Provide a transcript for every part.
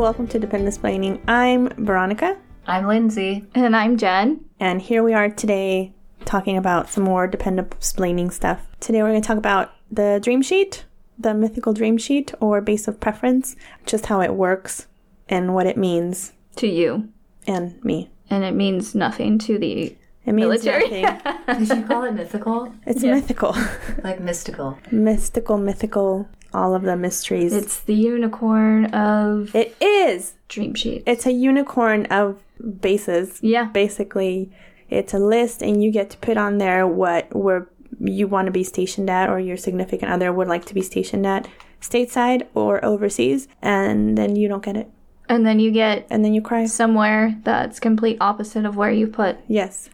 Hi, welcome to Dependence Explaining. I'm Veronica, I'm Lindsay. And I'm Jen. and here we are today talking about some more dependent explaining stuff. Today we're going to talk about the dream sheet, the mythical dream sheet, or base of preference, just how it works and what it means, To you. and me. And it means nothing to the. It means Military. nothing. Did you call it mythical? It's mythical, Like mystical. mystical, mythical. All of the mysteries. It's the unicorn of it is. Dream Sheet. It's a unicorn of bases. Yeah. basically it's a list and you get to put on there what where you want to be stationed at or your significant other would like to be stationed at stateside or overseas and then you don't get it And then you get and then you cry somewhere that's complete opposite of where you put yes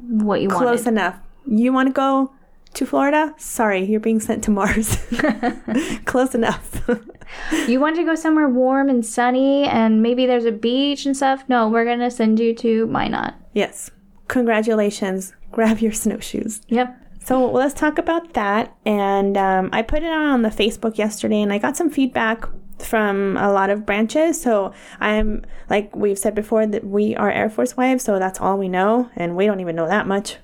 what you want. close wanted. enough you want to go to florida sorry you're being sent to mars close enough You want to go somewhere warm and sunny and maybe there's a beach and stuff? No, we're going to send you to Minot. yes congratulations grab your snowshoes Yep. So let's talk about that. And um, I put it on the Facebook yesterday, and I got some feedback from a lot of branches. So I'm like we've said before that we are Air Force wives, so that's all we know, and we don't even know that much.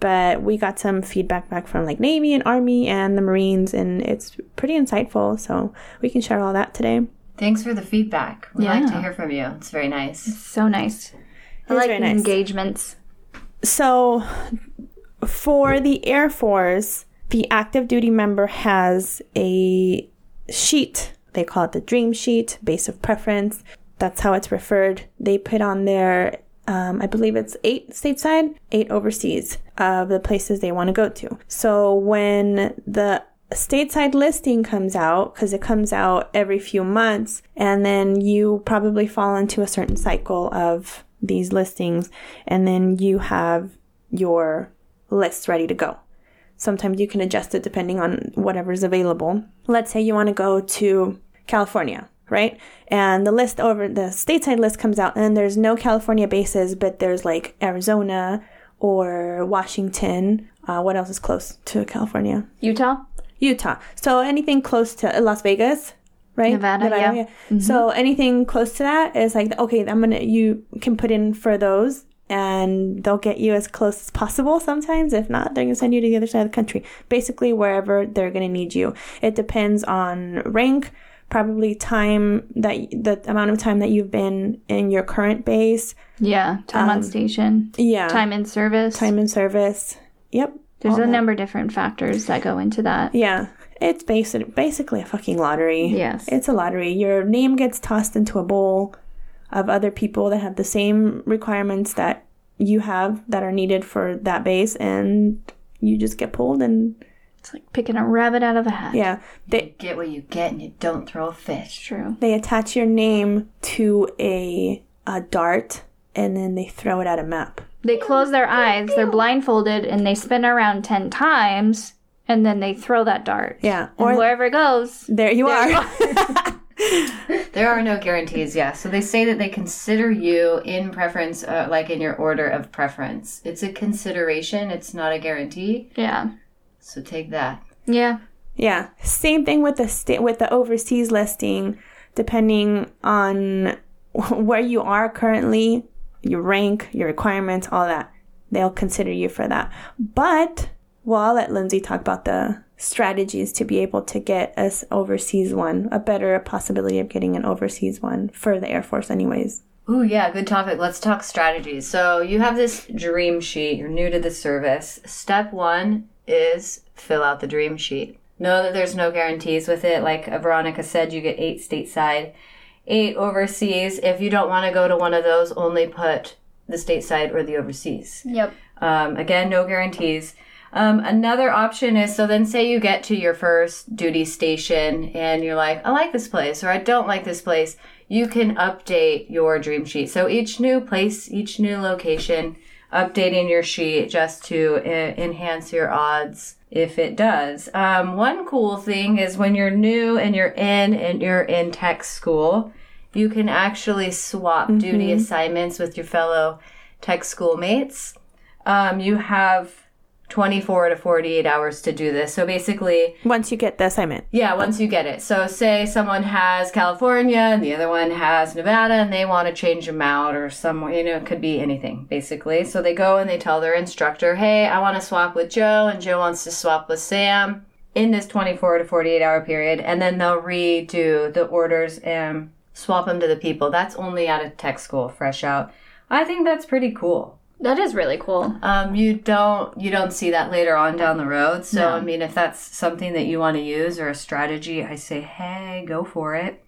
But we got some feedback back from like Navy and Army and the Marines, and it's pretty insightful. So we can share all that today. Thanks for the feedback. We like to hear from you. It's very nice. It's So nice. I like very nice. engagements. So, for the Air Force, the active duty member has a sheet. They call it the dream sheet, base of preference. That's how it's referred. They put on there, um, I believe it's eight stateside, eight overseas of the places they want to go to. So, when the stateside listing comes out, because it comes out every few months, and then you probably fall into a certain cycle of these listings, and then you have your list ready to go. Sometimes you can adjust it depending on whatever's available. Let's say you want to go to California, right? And the list over the stateside list comes out, and there's no California bases, but there's like Arizona or Washington. Uh, what else is close to California? Utah? Utah. So anything close to Las Vegas, right? Nevada, yeah. So anything close to that is like okay, I'm gonna you can put in for those and they'll get you as close as possible sometimes. If not, they're gonna send you to the other side of the country. Basically wherever they're gonna need you. It depends on rank, probably time that the amount of time that you've been in your current base. Yeah. Time on um, station. Yeah. Time in service. time in service. Yep. There's a that. number of different factors that go into that. Yeah. It's basic, basically a fucking lottery. Yes. It's a lottery. Your name gets tossed into a bowl of other people that have the same requirements that you have that are needed for that base, and you just get pulled. And It's like picking a rabbit out of a hat. yeah, they Get what you get and you don't throw a fish. True. they attach your name to a a dart, and then they throw it at a map. They close their eyes, they're blindfolded, and they spin around 10 times, and then they throw that dart. Yeah, Or or wherever it goes. there you are. There are no guarantees, yeah. So they say that they consider you in preference, uh, like in your order of preference. It's a consideration, it's not a guarantee. Yeah. So take that. Yeah. Yeah, same thing with the sta- with the overseas listing. Depending on where you are currently, your rank, your requirements, all that, they'll consider you for that. But well, I'll let Lindsay talk about the strategies to be able to get us overseas one, a better possibility of getting an overseas one for the Air Force, anyways. Ooh, yeah, good topic. Let's talk strategies. So you have this dream sheet. You're new to the service. Step one is fill out the dream sheet. Know that there's no guarantees with it. Like Veronica said, you get eight stateside, eight overseas. If you don't want to go to one of those, only put the stateside or the overseas. Yep. Um, again, no guarantees. Um, another option is so then say you get to your first duty station and you're like, I like this place or I don't like this place. You can update your dream sheet. So each new place, each new location, updating your sheet just to e- enhance your odds if it does. Um, one cool thing is when you're new and you're in and you're in tech school, you can actually swap duty assignments with your fellow tech schoolmates. Um, you have 24 to 48 hours to do this. So basically, Once you get the assignment. yeah, once you get it. So say someone has California and the other one has Nevada and they want to change them out or somewhere, you know, it could be anything basically. So they go and they tell their instructor, hey, I want to swap with Joe and Joe wants to swap with Sam in this 24 to 48 hour period. And then they'll redo the orders and swap them to the people. That's only out of tech school, fresh out. I think that's pretty cool. That is really cool. Um, you don't you don't see that later on down the road. So No. I mean, if that's something that you want to use or a strategy, I say, hey, go for it.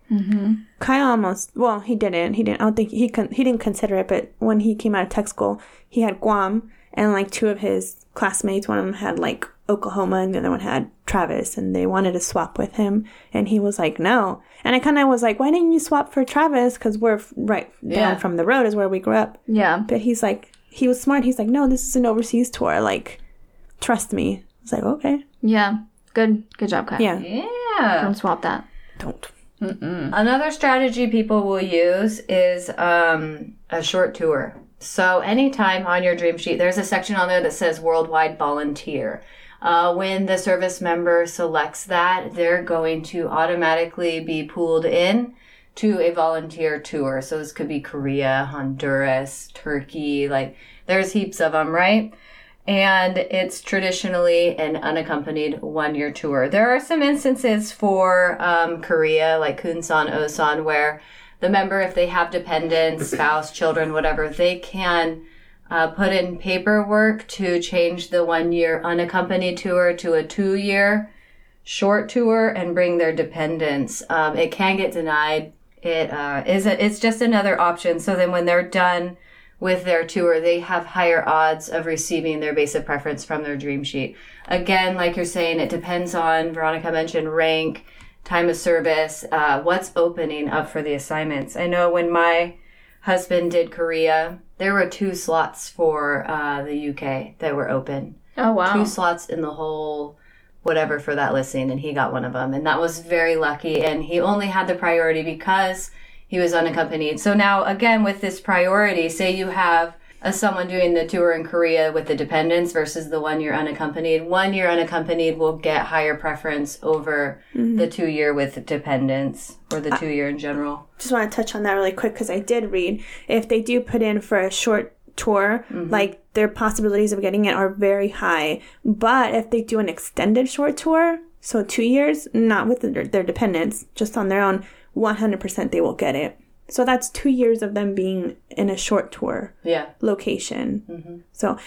Kyle almost well, he didn't. He didn't. I don't think he con- he didn't consider it. But when he came out of tech school, he had Guam, and like two of his classmates, one of them had like Oklahoma, and the other one had Travis, and they wanted to swap with him, and he was like, no. And I kind of was like, why didn't you swap for Travis? Because we're f- right Yeah. down from the road is where we grew up. Yeah. But he's like, he was smart. He's like, no, this is an overseas tour. Like, trust me. I was like, okay, Yeah. Good. Good job, Kyle. yeah, Yeah. Don't swap that. don't. Another strategy people will use is um, a short tour. So anytime on your dream sheet, there's a section on there that says worldwide volunteer. Uh, when the service member selects that, they're going to automatically be pulled in to a volunteer tour. So this could be Korea, Honduras, Turkey, like there's heaps of them, right? And it's traditionally an unaccompanied one year tour. There are some instances for um, Korea, like Kunsan, Osan, where the member, if they have dependents, spouse, children, whatever, they can uh, put in paperwork to change the one year unaccompanied tour to a two year short tour and bring their dependents. Um, it can get denied. It uh, is a, it's just another option. So then when they're done with their tour, they have higher odds of receiving their base of preference from their dream sheet. Again, like you're saying, it depends on Veronica mentioned rank, time of service, uh, what's opening up for the assignments. I know when my husband did Korea, there were two slots for uh, the UK that were open Oh wow. two slots in the whole whatever for that listing and he got one of them and that was very lucky and he only had the priority because he was unaccompanied. So now again with this priority say you have a someone doing the tour in korea with the dependents versus the one year unaccompanied one year unaccompanied will get higher preference over mm-hmm. the two year with dependents or the two year in general. just want to touch on that really quick because I did read if they do put in for a short tour, mm-hmm. like their possibilities of getting it are very high. But if they do an extended short tour, so two years, not with their, their dependents, just on their own, 100% they will get it. So that's two years of them being in a short tour yeah location. Mm-hmm. So,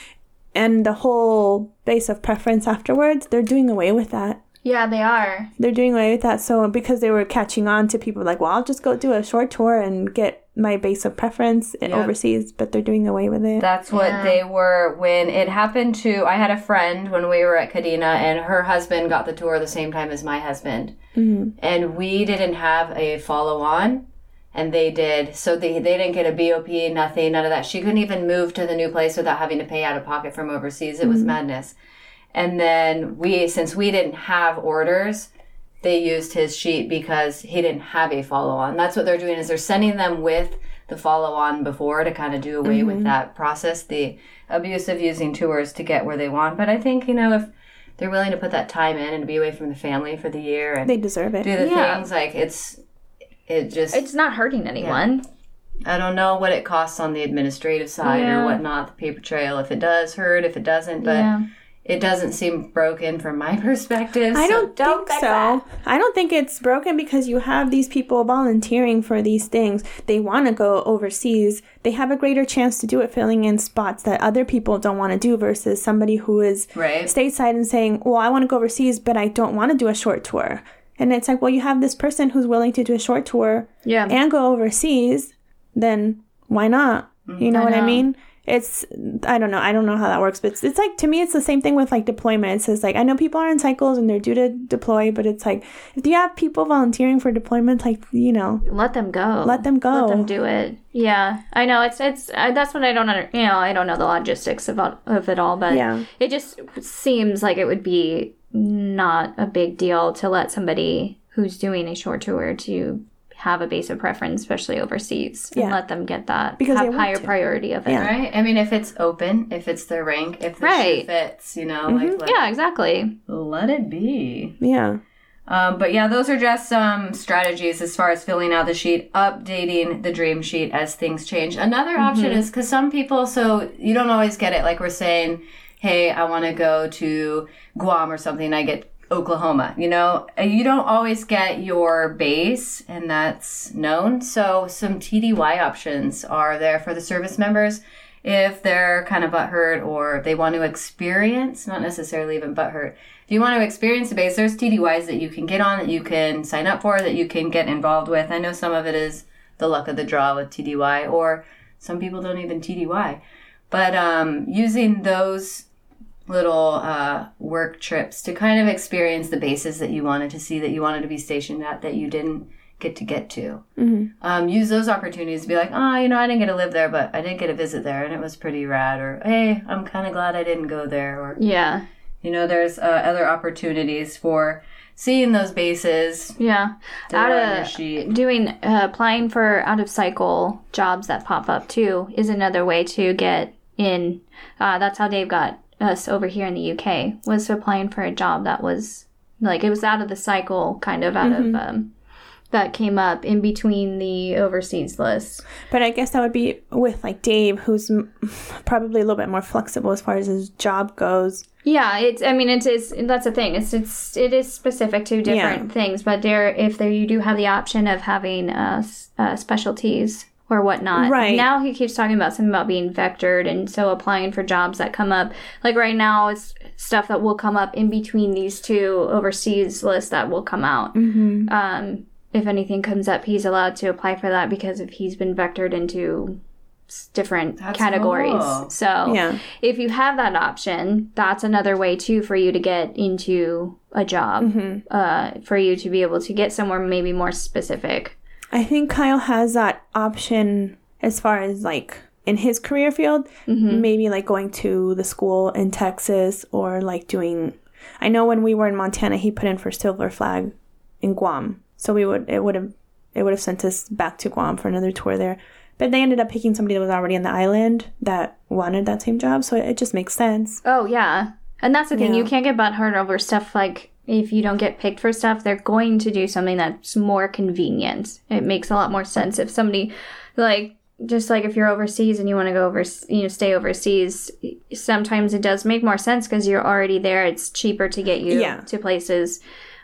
and the whole base of preference afterwards, they're doing away with that Yeah, they are. they're doing away with that. So because they were catching on to people like, well, I'll just go do a short tour and get my base of preference in Yeah. overseas, but they're doing away with it. That's what Yeah. they were when it happened to. I had a friend when we were at Kadena, and her husband got the tour the same time as my husband, mm-hmm. and we didn't have a follow on, and they did. So they they didn't get a BOP, nothing, none of that. She couldn't even move to the new place without having to pay out of pocket from overseas. It was mm-hmm. madness. And then we, since we didn't have orders, they used his sheet because he didn't have a follow on. That's what they're doing is they're sending them with the follow on before to kind of do away with mm-hmm. that process, the abuse of using tours to get where they want. But I think, you know, if they're willing to put that time in and be away from the family for the year and They deserve it. do the Yeah. things like it's it just It's not hurting anyone. I don't know what it costs on the administrative side Yeah. or whatnot, the paper trail, if it does hurt, if it doesn't, but Yeah. It doesn't seem broken from my perspective. I so don't, think so. I don't think it's broken because you have these people volunteering for these things. They want to go overseas. They have a greater chance to do it filling in spots that other people don't want to do versus somebody who is Right. stateside and saying, "Well, I want to go overseas, but I don't want to do a short tour." And it's like, well, you have this person who's willing to do a short tour Yeah. and go overseas, then why not? You know I what I mean? It's I don't know. I don't know how that works, but it's, it's like to me it's the same thing with like deployment. It says like I know people are in cycles and they're due to deploy, but it's like if you have people volunteering for deployment, like you know, Let them go. Let them go. Let them do it. Yeah, I know. It's it's that's what I don't under. You know, I don't know the logistics about of it all, but Yeah. it just seems like it would be not a big deal to let somebody who's doing a short tour to have a base of preference, especially overseas, and Yeah. let them get that Because have higher to. priority of it. Yeah. Right? I mean, if it's open, if it's their rank, if the Right. shoe fits, you know, like let, Yeah, exactly. let it be. Yeah. Um, but yeah, those are just some strategies as far as filling out the sheet, updating the dream sheet as things change. Another option is because some people, so you don't always get it. Like we're saying, hey, I want to go to Guam or something. I get Oklahoma. You know, you don't always get your base, and that's known. So some TDY options are there for the service members if they're kind of butthurt or they want to experience, not necessarily even butthurt. If you want to experience the base, there's TDYs that you can get on, that you can sign up for, that you can get involved with. I know some of it is the luck of the draw with TDY, or some people don't even TDY. But um, using those little uh, work trips to kind of experience the bases that you wanted to see, that you wanted to be stationed at, that you didn't get to get to. Um, use those opportunities to be like, oh, you know, I didn't get to live there, but I did get a visit there, and it was pretty rad. Or hey, I'm kind of glad I didn't go there. Or Yeah. you know, there's uh, other opportunities for seeing those bases. Yeah. Out are on your of sheet. doing uh, applying for out of cycle jobs that pop up too is another way to get in. Uh, that's how Dave got us over here in the UK was applying for a job that was like it was out of the cycle, kind of out of um, that came up in between the overseas list. But I guess that would be with like Dave, who's probably a little bit more flexible as far as his job goes. Yeah, it's. I mean, it's, it's that's the thing. It's it's it is specific to different things, but there if there you do have the option of having uh, uh specialties or whatnot. Right. now, he keeps talking about something about being vectored, and so applying for jobs that come up. Like right now, it's stuff that will come up in between these two overseas lists that will come out. Mm-hmm. Um, if anything comes up, he's allowed to apply for that because if he's been vectored into different That's categories. cool. So Yeah. if you have that option, that's another way too for you to get into a job, Mm-hmm. uh, for you to be able to get somewhere maybe more specific. I think Kyle has that option as far as like in his career field, mm-hmm. maybe like going to the school in Texas or like doing. I know when we were in Montana, he put in for Silver Flag in Guam, so we would it would have it would have sent us back to Guam for another tour there. But they ended up picking somebody that was already on the island that wanted that same job, so it just makes sense. Oh yeah, and that's the thing. Yeah. You can't get butthurt over stuff like if you don't get picked for stuff, they're going to do something that's more convenient. It makes a lot more sense if somebody like just like if you're overseas and you want to go over you know stay overseas sometimes it does make more sense because you're already there it's cheaper to get you Yeah. to places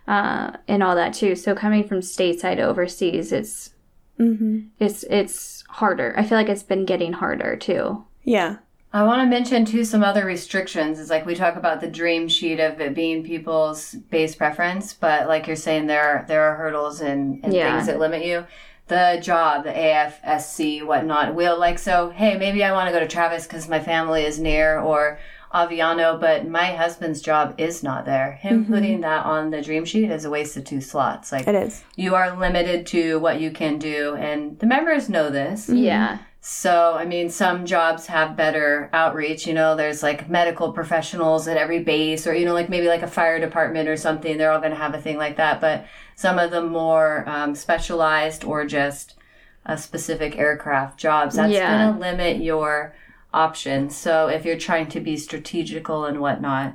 uh, and all that too so coming from stateside overseas it's Mm-hmm. it's it's harder i feel like it's been getting harder too Yeah, I want to mention too some other restrictions. It's like we talk about the dream sheet of it being people's base preference, but like you're saying, there are, there are hurdles and, and Yeah. things that limit you. The job, the AFSC, whatnot, will like so. Hey, maybe I want to go to Travis because my family is near, or Aviano, but my husband's job is not there. Him mm-hmm. putting that on the dream sheet is a waste of two slots. Like it is. you are limited to what you can do, and the members know this. Mm-hmm. yeah So, I mean, some jobs have better outreach. You know, there's like medical professionals at every base, or, you know, like maybe like a fire department or something. They're all going to have a thing like that. But some of the more um, specialized or just a specific aircraft jobs, that's Yeah. going to limit your options. So, if you're trying to be strategical and whatnot,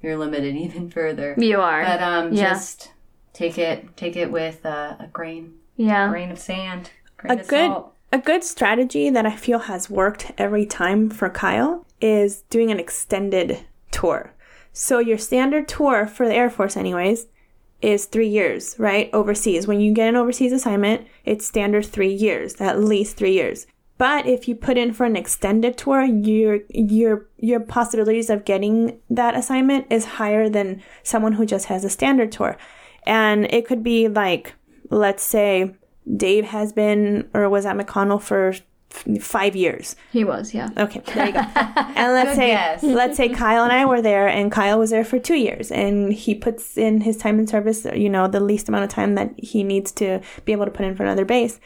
you're limited even further. you are But um, Yeah. just take it, take it with uh, a grain, yeah grain of sand, grain a of good salt. A good strategy that I feel has worked every time for Kyle is doing an extended tour. So your standard tour for the Air Force anyways is 3 years, right? Overseas. When you get an overseas assignment, it's standard 3 years, at least 3 years. But if you put in for an extended tour, your your your possibilities of getting that assignment is higher than someone who just has a standard tour. And it could be like let's say Dave has been or was at McConnell for f- five years. he was yeah Okay, there you go. and let's say guess. let's say Kyle and I were there, and Kyle was there for two years, and he puts in his time in service, you know, the least amount of time that he needs to be able to put in for another base.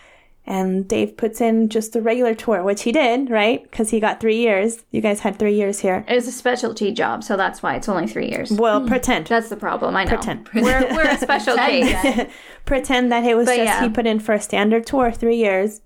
And Dave puts in just the regular tour, which he did, right? Because he got three years. You guys had three years here. It's a specialty job, so that's why it's only three years. Well, hmm. pretend. That's the problem. I know. Pretend. We're, we're a special case. pretend that it was But just yeah. he put in for a standard tour three years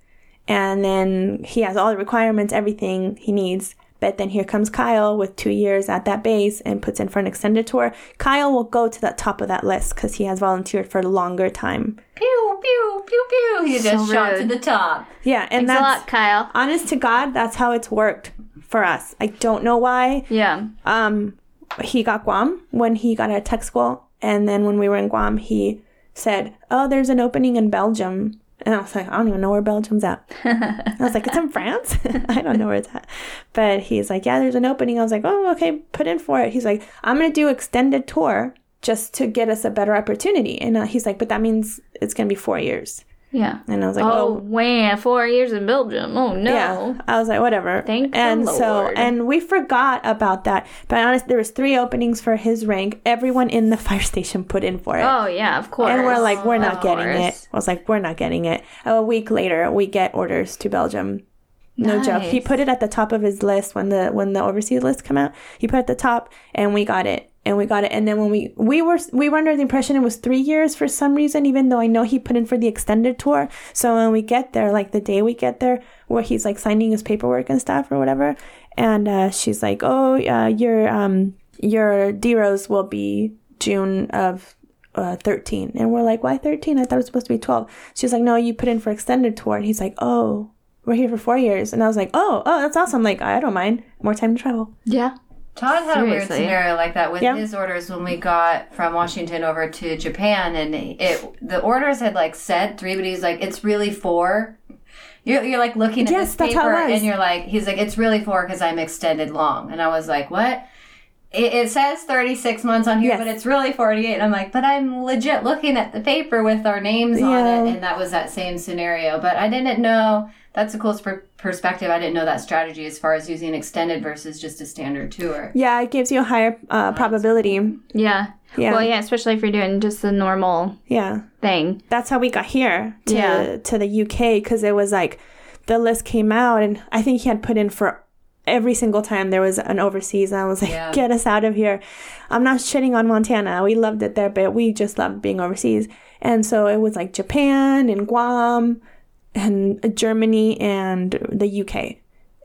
and then he has all the requirements everything he needs but then here comes kyle with two years at that base and puts in for an extended tour kyle will go to the top of that list because he has volunteered for a longer time Pew pew pew pew. He just So shot to the top. yeah and Thanks a that's lot, Kyle. honest to god that's how it's worked for us i don't know why Yeah. um he got guam when he got out of tech school and then when we were in guam he said oh there's an opening in belgium and i was like i don't even know where belgium's at. I was like it's in france? I don't know where it's at. But he's like yeah there's an opening. I was like oh okay put in for it. He's like i'm gonna do extended tour just to get us a better opportunity. And uh, he's like but that means it's gonna be four years Yeah. and i was like Oh, oh man. Four years in Belgium. Oh, no. yeah, I was like, whatever. Thank and so, and we forgot about that. But honest, there was three openings for his rank. Everyone in the fire station put in for it. Oh, yeah, of course. and we're like, we're not getting it. I was like, we're not getting it. A week later, we get orders to Belgium. No joke. He put it at the top of his list when the when the overseas list come out. He put it at the top, and we got it, and we got it. And then when we we were we were under the impression it was three years for some reason, even though I know he put in for the extended tour. So when we get there, like the day we get there, where he's like signing his paperwork and stuff or whatever, and uh, she's like, "Oh, uh, your um your DEROS will be June of." Uh, 13 and we're like why 13 i thought it was supposed to be 12 she's like no you put in for extended tour and he's like oh we're here for four years. And I was like, oh, oh, that's awesome. Like, I don't mind. More time to travel. Yeah. Todd had a weird scenario like that with Yeah. his orders when we got from Washington over to Japan, and it the orders had like said three, but he's like, it's really four. You're, you're like looking at Yes, this that's how it paper, and you're like, he's like, it's really four because I'm extended long, and I was like, what? It, it says 36 months on here, Yes. but it's really 48. And I'm like, but I'm legit looking at the paper with our names on it, and that was that same scenario. But I didn't know. That's a cool per- perspective. I didn't know that strategy as far as using extended versus just a standard tour. Yeah, it gives you a higher uh, probability. Yeah. Yeah. Well, yeah, especially if you're doing just the normal Yeah. thing. That's how we got here to, Yeah. to the UK because it was like the list came out and I think he had put in for every single time there was an overseas and I was like, Yeah. get us out of here. I'm not shitting on Montana. We loved it there, but we just loved being overseas. And so it was like Japan and Guam and Germany and the UK.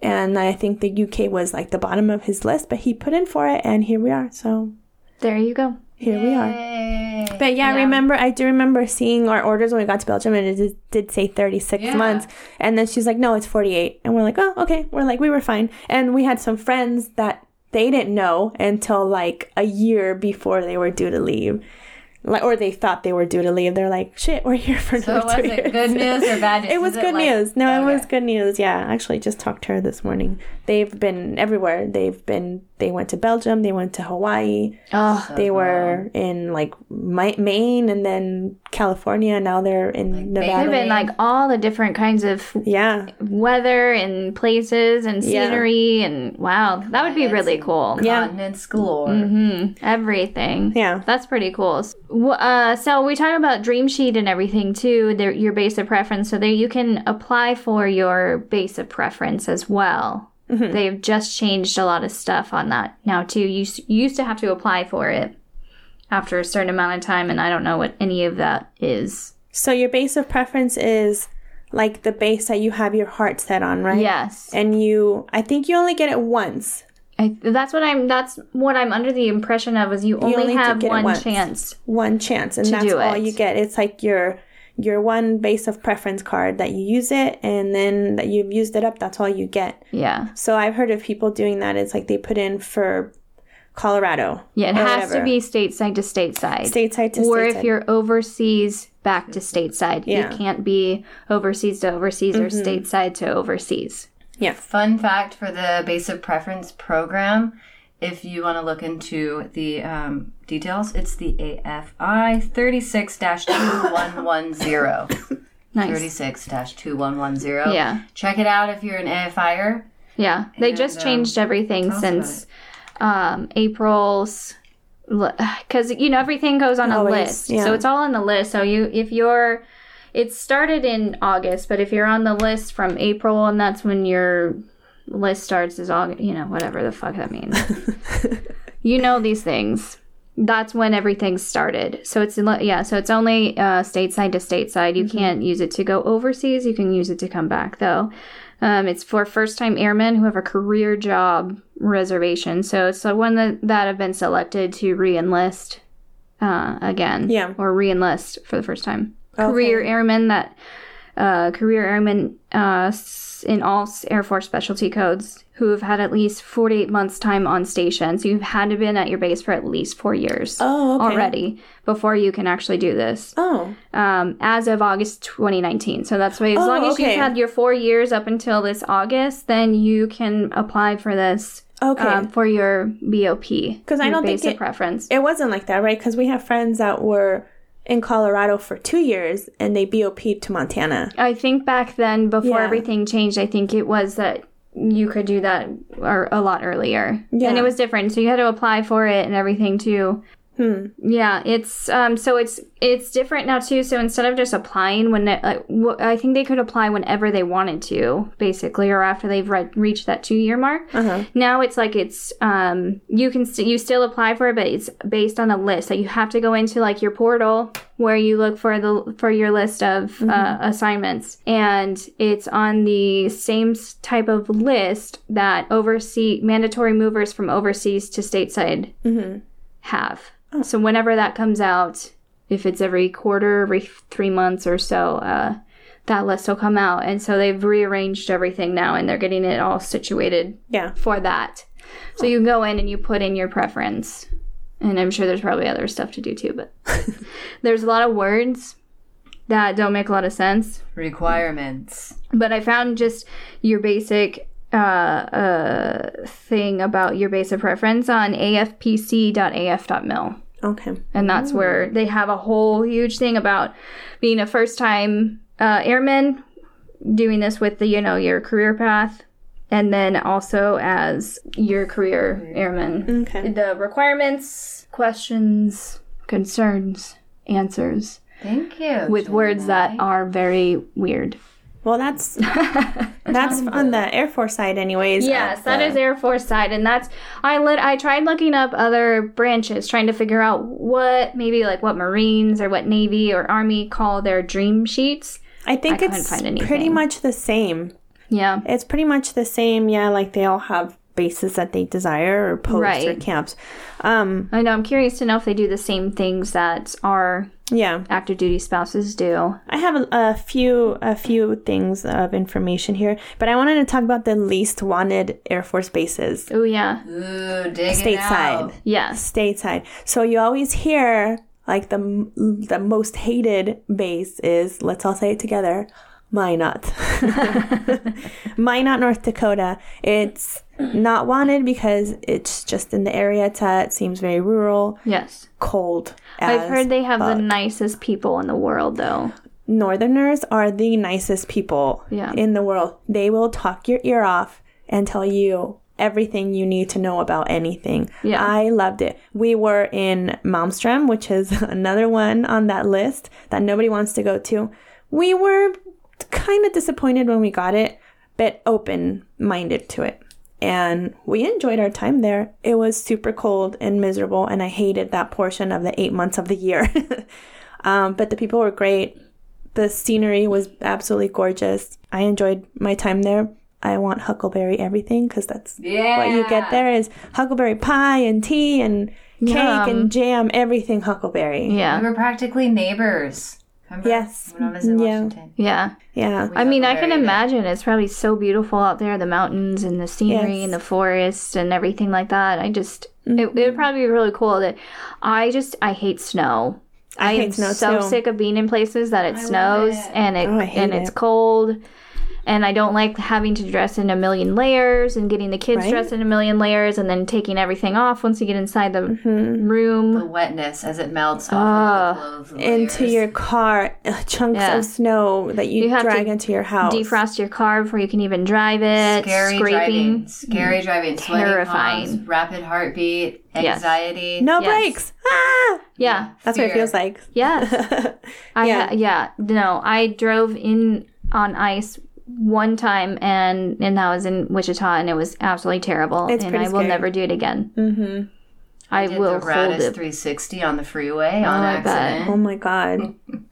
And I think the UK was like the bottom of his list, but he put in for it and here we are. So There you go. here we are. But yeah, I Yeah. remember I do remember seeing our orders when we got to Belgium and it did, did say 36 Yeah. months. And then she's like, no, it's 48. And we're like, oh, okay. We're like, we were fine. And we had some friends that they didn't know until like a year before they were due to leave. Like, or they thought they were due to leave. They're like, shit, we're here for So another was two it years. good news or bad news? It was Is good like- news. No, it was good news. Yeah, actually just talked to her this morning. They've been everywhere. They've been. They went to Belgium. They went to Hawaii. Oh, They were in like Maine and then California. Now they're in Nevada. They've been like all the different kinds of yeah, weather and places and Yeah. scenery and wow, that would be really cool. Yeah. Continents galore. hmm Everything. yeah. That's pretty cool. W- Uh, so we talk about Dream Sheet and everything too. There, your base of preference. So there you can apply for your base of preference as well. Mm-hmm. They've just changed a lot of stuff on that now too. You, you used to have to apply for it after a certain amount of time, and I don't know what any of that is. So your base of preference is like the base that you have your heart set on, right? Yes, And you, I think you only get it once. I, that's what I'm. That's what I'm under the impression of. Is you only, only have one once. chance. one chance and that's all you get it's like your your one base of preference card that you use it and then that you've used it up that's all you get Yeah, so i've heard of people doing that it's like they put in for colorado yeah. It or has to be stateside to stateside. stateside to or stateside. if you're overseas back to stateside Yeah. Mm-hmm. you can't be overseas to overseas or stateside to overseas yeah Fun fact for the base of preference program, if you want to look into the um, details, it's the AFI 36 2110. nice 36 2110. Yeah. Check it out if you're an AFIer. yeah they just um, changed everything tell us about since um april's because you know everything goes on a list yeah. so it's all on the list so you if you're it started in August, but if you're on the list from April and that's when your list starts is all you know, whatever the fuck that means. you know these things. That's when everything started. So it's yeah, so it's only uh, stateside to stateside. You can't use it to go overseas. You can use it to come back though. Um, it's for first-time airmen who have a career job reservation. So it's the one that, that have been selected to re-enlist uh, again, Yeah. or re-enlist for the first time. Career airmen that uh, career airmen uh, in all Air Force specialty codes who have had at least 48 months time on station. So you've had to been at your base for at least four years Oh, okay. already before you can actually do this Oh, um, as of August 2019. So that's why as Oh, long as okay. you've had your four years up until this August, then you can apply for this okay. um, for your BOP because I don't think it- preference. it wasn't like that, right? Because we have friends that were in Colorado for two years and they BOP'd to Montana. I think back then, before Yeah. everything changed, I think it was that you could do that or a lot earlier, Yeah. and it was different. So you had to apply for it and everything too. Hmm. Yeah, it's um so it's it's different now too. So instead of just applying when they, like, wh- I think they could apply whenever they wanted to, basically, or after they've re- reached that two year mark. Uh-huh. Now it's like it's um you can st- you still apply for it, but it's based on a list. Like you have to go into like your portal where you look for the for your list of uh, assignments, and it's on the same type of list that oversea mandatory movers from overseas to stateside Mm-hmm. have. So whenever that comes out, if it's every quarter, every three months or so, uh, that list will come out. And so they've rearranged everything now and they're getting it all situated Yeah. for that. So you go in and you put in your preference. And I'm sure there's probably other stuff to do too, but there's a lot of words that don't make a lot of sense. Requirements. But I found just your basic uh, uh, thing about your basic preference on afpc.af.mil. Okay. And that's where they have a whole huge thing about being a first time uh, airman, doing this with the, you know, your career path, and then also as your career airman. Okay. The requirements, questions, concerns, answers Thank you. with words that are very weird. Well, that's that's on the Air Force side, anyways. Yes, of that the- is Air Force side, and that's I lit. I tried looking up other branches, trying to figure out what maybe like what Marines or what Navy or Army call their dream sheets. I think couldn't it's pretty much the same. Yeah, It's pretty much the same. Yeah, like they all have bases that they desire or posts or camps. Um, I know. I'm curious to know if they do the same things that our yeah, active duty spouses do. I have a, a few a few things of information here, but I wanted to talk about the least wanted Air Force bases Oh yeah, Ooh, dig stateside. out. yes, stateside. So you always hear like the the most hated base is let's all say it together, Minot. Minot, North Dakota. It's not wanted because it's just in the area. It's at, it seems very rural, yes. cold. I've heard they have the nicest people in the world, though. Northerners are the nicest people Yeah. in the world. They will talk your ear off and tell you everything you need to know about anything. Yeah. I loved it. We were in Malmstrom, which is another one on that list that nobody wants to go to. We were kind of disappointed when we got it, but open minded to it. And we enjoyed our time there. It was super cold and miserable, and I hated that portion of the eight months of the year. um, but the people were great. The scenery was absolutely gorgeous. I enjoyed my time there. I want huckleberry everything because that's Yeah. what you get there is huckleberry pie and tea and cake Yum. and jam, everything huckleberry. Yeah, We were practically neighbors. Remember? Yes. When I was in Yeah. Washington. yeah. Yeah. I mean, I can Huckleberry Day. imagine it's probably so beautiful out there, the mountains and the scenery Yes. and the forest and everything like that. I just, it, Mm-hmm. it would probably be really cool. That I just, I hate snow. I, hate am snow, so too. sick of being in places that it love snows it. and it Oh, I hate and it's cold. And I don't like having to dress in a million layers and getting the kids Right. dressed in a million layers and then taking everything off once you get inside the Mm-hmm. room. The wetness as it melts off Ah. of the clothes. Into your car, uh, chunks Yeah. of snow that you, You have to drag into your house. Defrost your car before you can even drive it. Scary scraping. driving, scary driving, sweaty Terrifying. palms, rapid heartbeat, Yes. anxiety. no Yes. brakes. Ah! Yeah. That's what it feels like. Yes. Yeah. yeah. yeah. No, I drove in on ice one time and and that was in Wichita and it was absolutely terrible It's and I will scary. never do it again. Mm-hmm. I, did will the hold raddest it. 360 on the freeway on I bet. accident. Oh my god.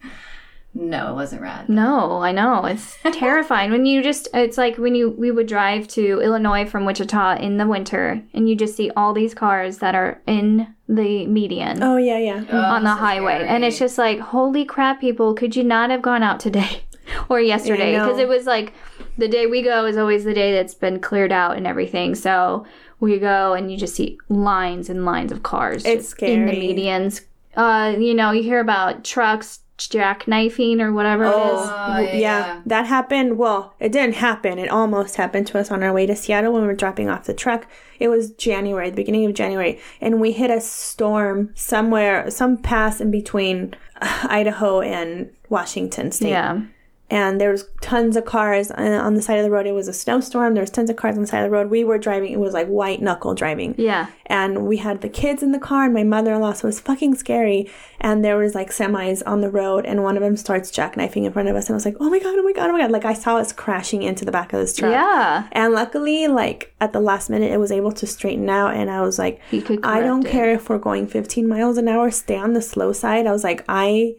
No, it wasn't rad. No, I know. It's terrifying when you just it's like when you we would drive to Illinois from Wichita in the winter and you just see all these cars that are in the median Oh yeah, yeah. Oh, on the so highway scary. and it's just like holy crap people could you not have gone out today or yesterday Yeah, I know. because it was like the day we go is always the day that's been cleared out and everything so we go and you just see lines and lines of cars It's just in the medians uh you know you hear about trucks jackknifing or whatever Oh, W- yeah, yeah, yeah. that happened. Well, it didn't happen. It almost happened to us on our way to Seattle when we were dropping off the truck. It was January, the beginning of January, and we hit a storm somewhere, some pass in between uh, Idaho and Washington State. yeah and there was tons of cars on on the side of the road. It was a snowstorm. There was tons of cars on the side of the road. We were driving. It was like white knuckle driving. yeah And we had the kids in the car and my mother-in-law, so it was fucking scary. And there was like semis on the road and one of them starts jackknifing in front of us. And I was like, oh my God, oh my God, oh my God. Like I saw us crashing into the back of this truck. yeah And luckily, like at the last minute, it was able to straighten out. And I was like, I don't it. care if we're going 15 miles an hour, stay on the slow side. I was like, I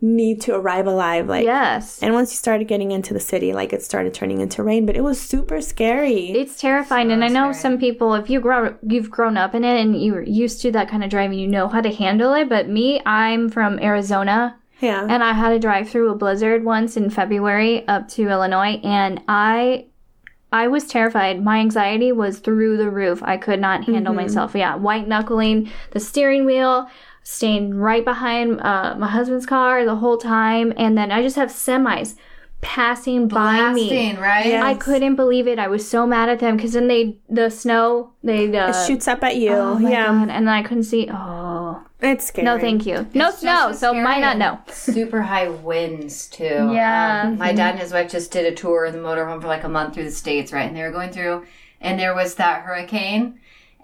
need to arrive alive. Like, yes and once you started getting into the city, like it started turning into rain, but it was super scary. It's terrifying, and I know scary. some people. If you grow, you've grown up in it, and you're used to that kind of driving, you know how to handle it. But me, I'm from Arizona, yeah. and I had to drive through a blizzard once in February up to Illinois, and I, I was terrified. My anxiety was through the roof. I could not handle mm-hmm. myself. Yeah, white knuckling the steering wheel. Staying right behind uh, my husband's car the whole time, and then I just have semis passing by me. Blasting, right? Yeah. I couldn't believe it. I was so mad at them because then they the snow they uh, it shoots up at you. oh my yeah. God, and then I couldn't see. Oh It's scary. no, thank you. no, It's no. as So might not know. Super high winds too. Yeah. Um, my dad and his wife just did a tour of the motorhome for like a month through the states, right? And they were going through, and there was that hurricane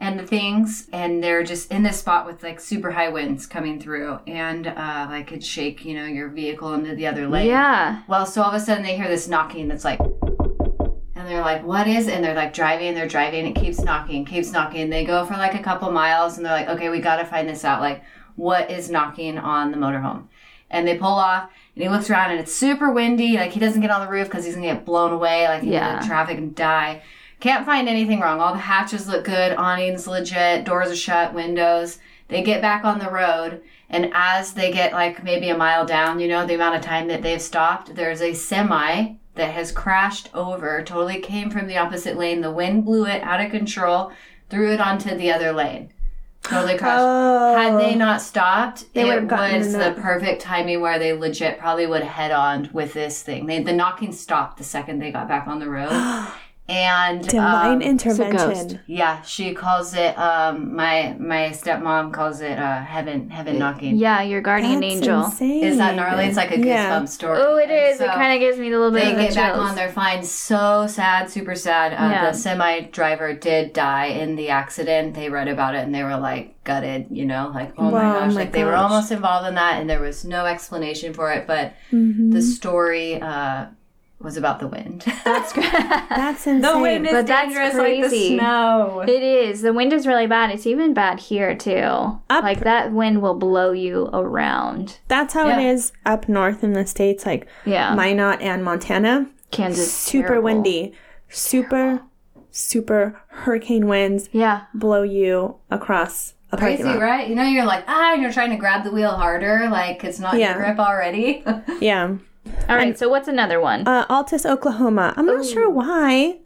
and the things, and they're just in this spot with like super high winds coming through, and uh, like could shake, you know, your vehicle into the other lane. Yeah, Well, so all of a sudden they hear this knocking that's like, and they're like, what is? And they're like driving, and they're driving, it keeps knocking, keeps knocking. They go for like a couple miles, and they're like, okay, we got to find this out. Like, what is knocking on the motorhome? And they pull off, and he looks around, and it's super windy. Like, he doesn't get on the roof because he's gonna get blown away, like, Yeah. traffic and die. Can't find anything wrong. All the hatches look good, awnings legit, doors are shut, windows. They get back on the road, and as they get like maybe a mile down, you know, the amount of time that they've stopped, there's a semi that has crashed over, totally came from the opposite lane. The wind blew it out of control, threw it onto the other lane. Totally crashed. Oh. Had they oh. not stopped, They it was the that. perfect timing where they legit probably would have head on with this thing. They, the knocking stopped the second they got back on the road. And Divine um, intervention. ghost. yeah, she calls it. Um, my my stepmom calls it uh, heaven heaven knocking. yeah. Your guardian That's angel. insane. Is that gnarly? It's like a goosebump Yeah. story. Oh, it is. So it kind of gives me a little bit They of the get back on, they're fine. So sad, super sad. Uh, Yeah. The semi driver did die in the accident. They read about it and they were like gutted, you know, like oh my gosh, my like they were almost involved in that, and there was no explanation for it. But Mm-hmm. the story uh, was about the wind. That's great. That's insane. The wind is but that's crazy. snow. It is. The wind is really bad. It's even bad here too. Up. Like that wind will blow you around. That's how Yeah. it is up north in the states, like Yeah. Minot and Montana. Kansas. super terrible. windy, super, super hurricane winds Yeah. blow you across a Crazy, parking lot. right? You know, you're like, ah, and you're trying to grab the wheel harder, like it's not Yeah. your grip already. Yeah. All right. So what's another one? Uh, Altus, Oklahoma. I'm not sure why.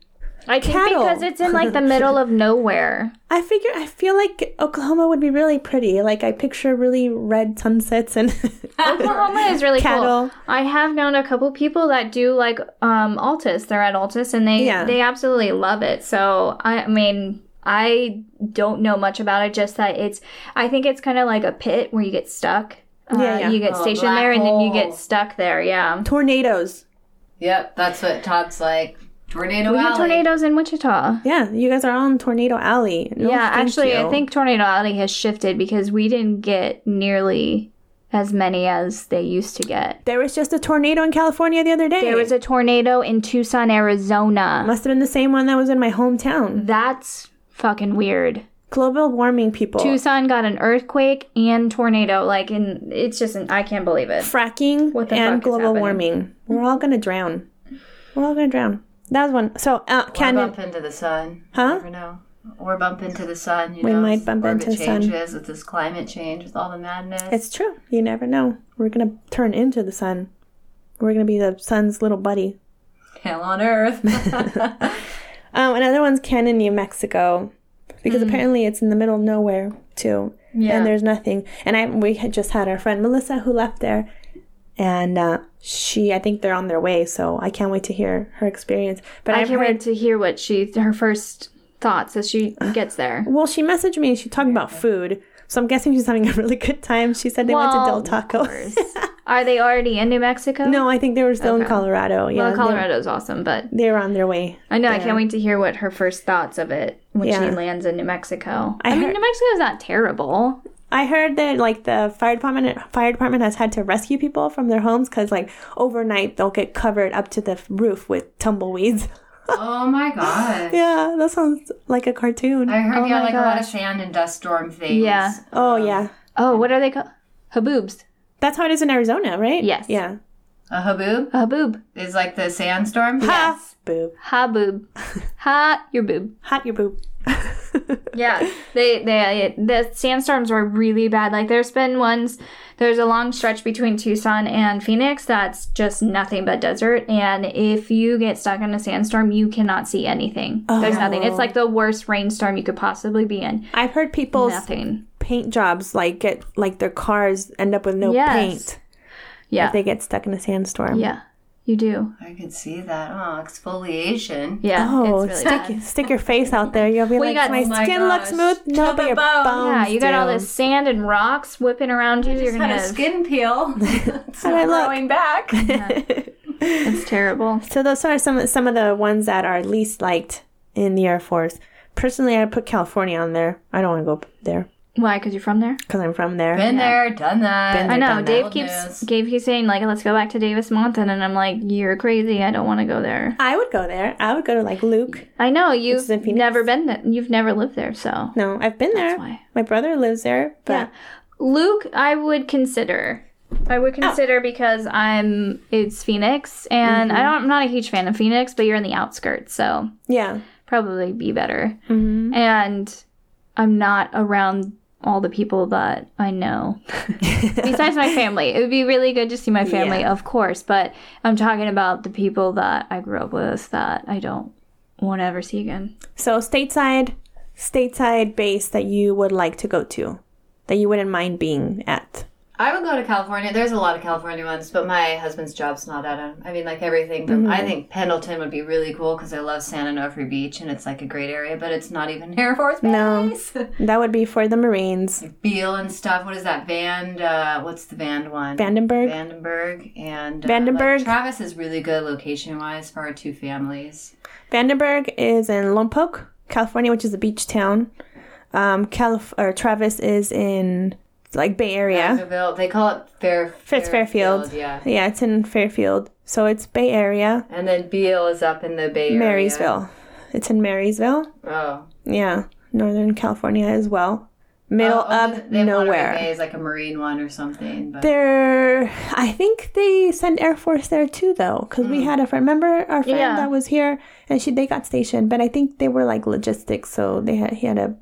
I think Cattle. because it's in like the middle of nowhere. I figure I feel like Oklahoma would be really pretty. Like I picture really red sunsets and Oklahoma is really Cattle. cool. I have known a couple people that do like um Altus. They're at Altus and they Yeah. they absolutely love it. So I, I mean, I don't know much about it. Just that it's. I think it's kind of like a pit where you get stuck. Uh, Yeah, yeah. You get Oh, stationed there and then you get stuck there. Yeah. tornadoes. Yep, that's what Todd's like. Tornado We have tornadoes in Wichita. Yeah, you guys are all in Tornado Alley. No, yeah, thank actually, I think Tornado Alley has shifted because we didn't get nearly as many as they used to get. there was just a tornado in California the other day. There was a tornado in Tucson, Arizona. must have been the same one that was in my hometown. That's fucking weird. Global warming, people. Tucson got an earthquake and tornado. Like, and it's just, an, I can't believe it. fracking What the and fuck global happening? warming. We're all gonna drown. We're all gonna drown. That was one. So, uh, Or bump into the sun. Huh? You never know. Or bump into the sun. You We know, might bump into the sun. changes with this climate change, with all the madness. It's true. You never know. We're gonna turn into the sun. We're gonna be the sun's little buddy. hell on earth. Um, another one's Cannon, New Mexico, because apparently it's in the middle of nowhere too, Yeah. and there's nothing. And I we had just had our friend Melissa who left there, and uh, she I think they're on their way, so I can't wait to hear her experience. But I I've can't heard. wait to hear what she, her first thoughts as she gets there. Well, she messaged me and she talked about food, so I'm guessing she's having a really good time. She said they went to Del Well, Taco. of course. Are they already in New Mexico? no, I think they were still in Colorado. Yeah, Well, they- Colorado's awesome, but they're on their way. I know I can't wait to hear what her first thoughts of it when Yeah. she lands in New Mexico. I I, mean, heard- New Mexico's not terrible. I heard that like the fire department fire department has had to rescue people from their homes because like overnight they'll get covered up to the roof with tumbleweeds. oh my god. yeah, that sounds like a cartoon. I heard Oh yeah, my like a lot of sand and dust storm things. Yeah. oh um, yeah, Oh, what are they called? Haboobs. That's how it is in Arizona, right? Yes. Yeah. A haboob A haboob. is like the sandstorm. Ha boob. Ha boob. ha your boob. Hot your boob. Yeah, they they the sandstorms were really bad. Like there's been ones. There's a long stretch between Tucson and Phoenix that's just nothing but desert. And if you get stuck in a sandstorm, you cannot see anything. There's oh. nothing. It's like the worst rainstorm you could possibly be in. I've heard people Nothing. Paint jobs like get like their cars end up with no Yes. paint Yeah. if they get stuck in a sandstorm. yeah. You do. I can see that. Oh, exfoliation. Yeah. Oh, it's really stick bad. stick your face out there. You'll be Well, you like, got- my Oh my skin looks smooth. No, but your bone. bones. Yeah, you got all this sand and rocks whipping around you. You're Just had gonna. a skin peel. it's not look? growing back. It's terrible. So those are some some of the ones that are least liked in the Air Force. Personally, I put California on there. I don't want to go there Why? Because you're from there. because I'm from there. Been there, done that. Been I know. done Dave Old keeps news. Dave keeps saying like, let's go back to Davis-Monthan, and I'm like, you're crazy. I don't want to go there. I would go there. I would go to like Luke. I know you've in Phoenix. never been there. You've never lived there, so No, I've been there. why. My brother lives there, but yeah. Luke, I would consider. I would consider because I'm it's Phoenix, and I don't. I'm not a huge fan of Phoenix, but you're in the outskirts, so yeah. probably be better. hmm And I'm not around all the people that I know. Besides my family, it would be really good to see my family, Yeah. of course. But I'm talking about the people that I grew up with that I don't want to ever see again. So stateside, stateside base that you would like to go to, that you wouldn't mind being at. I would go to California. There's a lot of California ones, but my husband's job's not at him. I mean, like everything from. I think Pendleton would be really cool because I love San Onofre Beach and it's like a great area, but it's not even Air Force No. That would be for the Marines. Beale and stuff. What is that? Vand. Uh, what's the Vand one? Vandenberg. Vandenberg and uh, Vandenberg. like, Travis is really good location wise for our two families. Vandenberg is in Lompoc, California, which is a beach town. Um, Calif- or Travis is in like Bay Area. Vanderbilt. They call it Fair. Fitz Fairfield. Yeah. Yeah, it's in Fairfield. So it's Bay Area, And then Beale is up in the Bay Area. Marysville. It's in Marysville. Oh. Yeah, Northern California as well. Middle Oh, oh, of Monterey nowhere. Bay is like a marine one or something. But There, I think they send Air Force there too, though, because we hmm. had a friend. Remember our friend Yeah. that was here, and she they got stationed, but I think they were like logistics, so they had he had to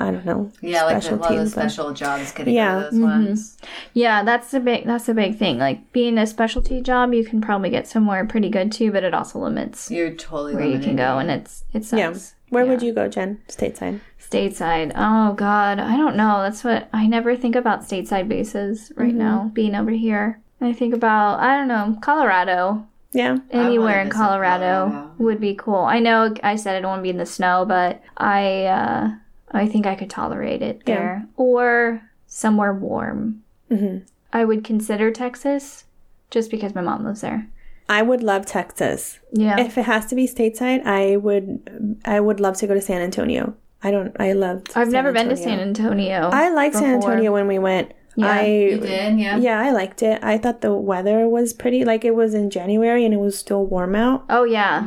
I don't know. Yeah, like the, a lot of the but- special jobs getting Yeah. yeah. those ones. Yeah, that's a big that's a big thing. Like being a specialty job, you can probably get somewhere pretty good too, but it also limits You're totally where you can go, and it's it sucks. Yeah. Where would you go, Jen? Stateside. Stateside. Oh God, I don't know. That's what I never think about stateside bases Mm-hmm. right now. Being over here, I think about I don't know Colorado. Yeah. Anywhere in Colorado, Colorado. would be cool. I know I said I don't want to be in the snow, but I uh, I think I could tolerate it Yeah. there or somewhere warm. hmm I would consider Texas, just because my mom lives there. I would love Texas. Yeah. If it has to be stateside, I would. I would love to go to San Antonio. I don't. I loved. I've San never been to San Antonio. I liked San. Antonio when we went. Yeah. I You did, yeah. Yeah, I liked it. I thought the weather was pretty. Like it was in January and it was still warm out. Oh yeah.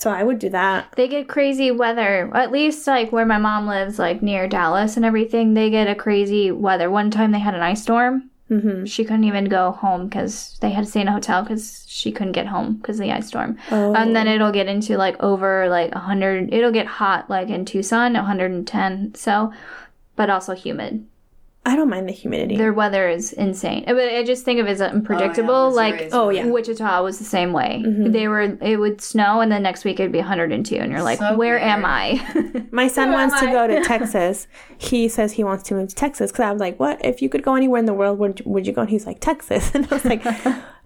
So I would do that. They get crazy weather. At least like where my mom lives, like near Dallas and everything, they get a crazy weather. One time they had an ice storm. hmm She couldn't even go home because they had to stay in a hotel because she couldn't get home because of the ice storm. Oh. And then it'll get into like over like 100. It'll get hot like in Tucson, 110. So, but also humid. I don't mind the humidity. Their weather is insane. But I just think of it as unpredictable. like Missouri's Oh, yeah. Wichita was the same way. Mm-hmm. They were it would snow and then next week it'd be 102 and you're like, So "Where weird. am I?" My son Who wants to go to Texas. He says he wants to move to Texas because I was like, "What? If you could go anywhere in the world, would would you go?" And he's like, "Texas." And I was like,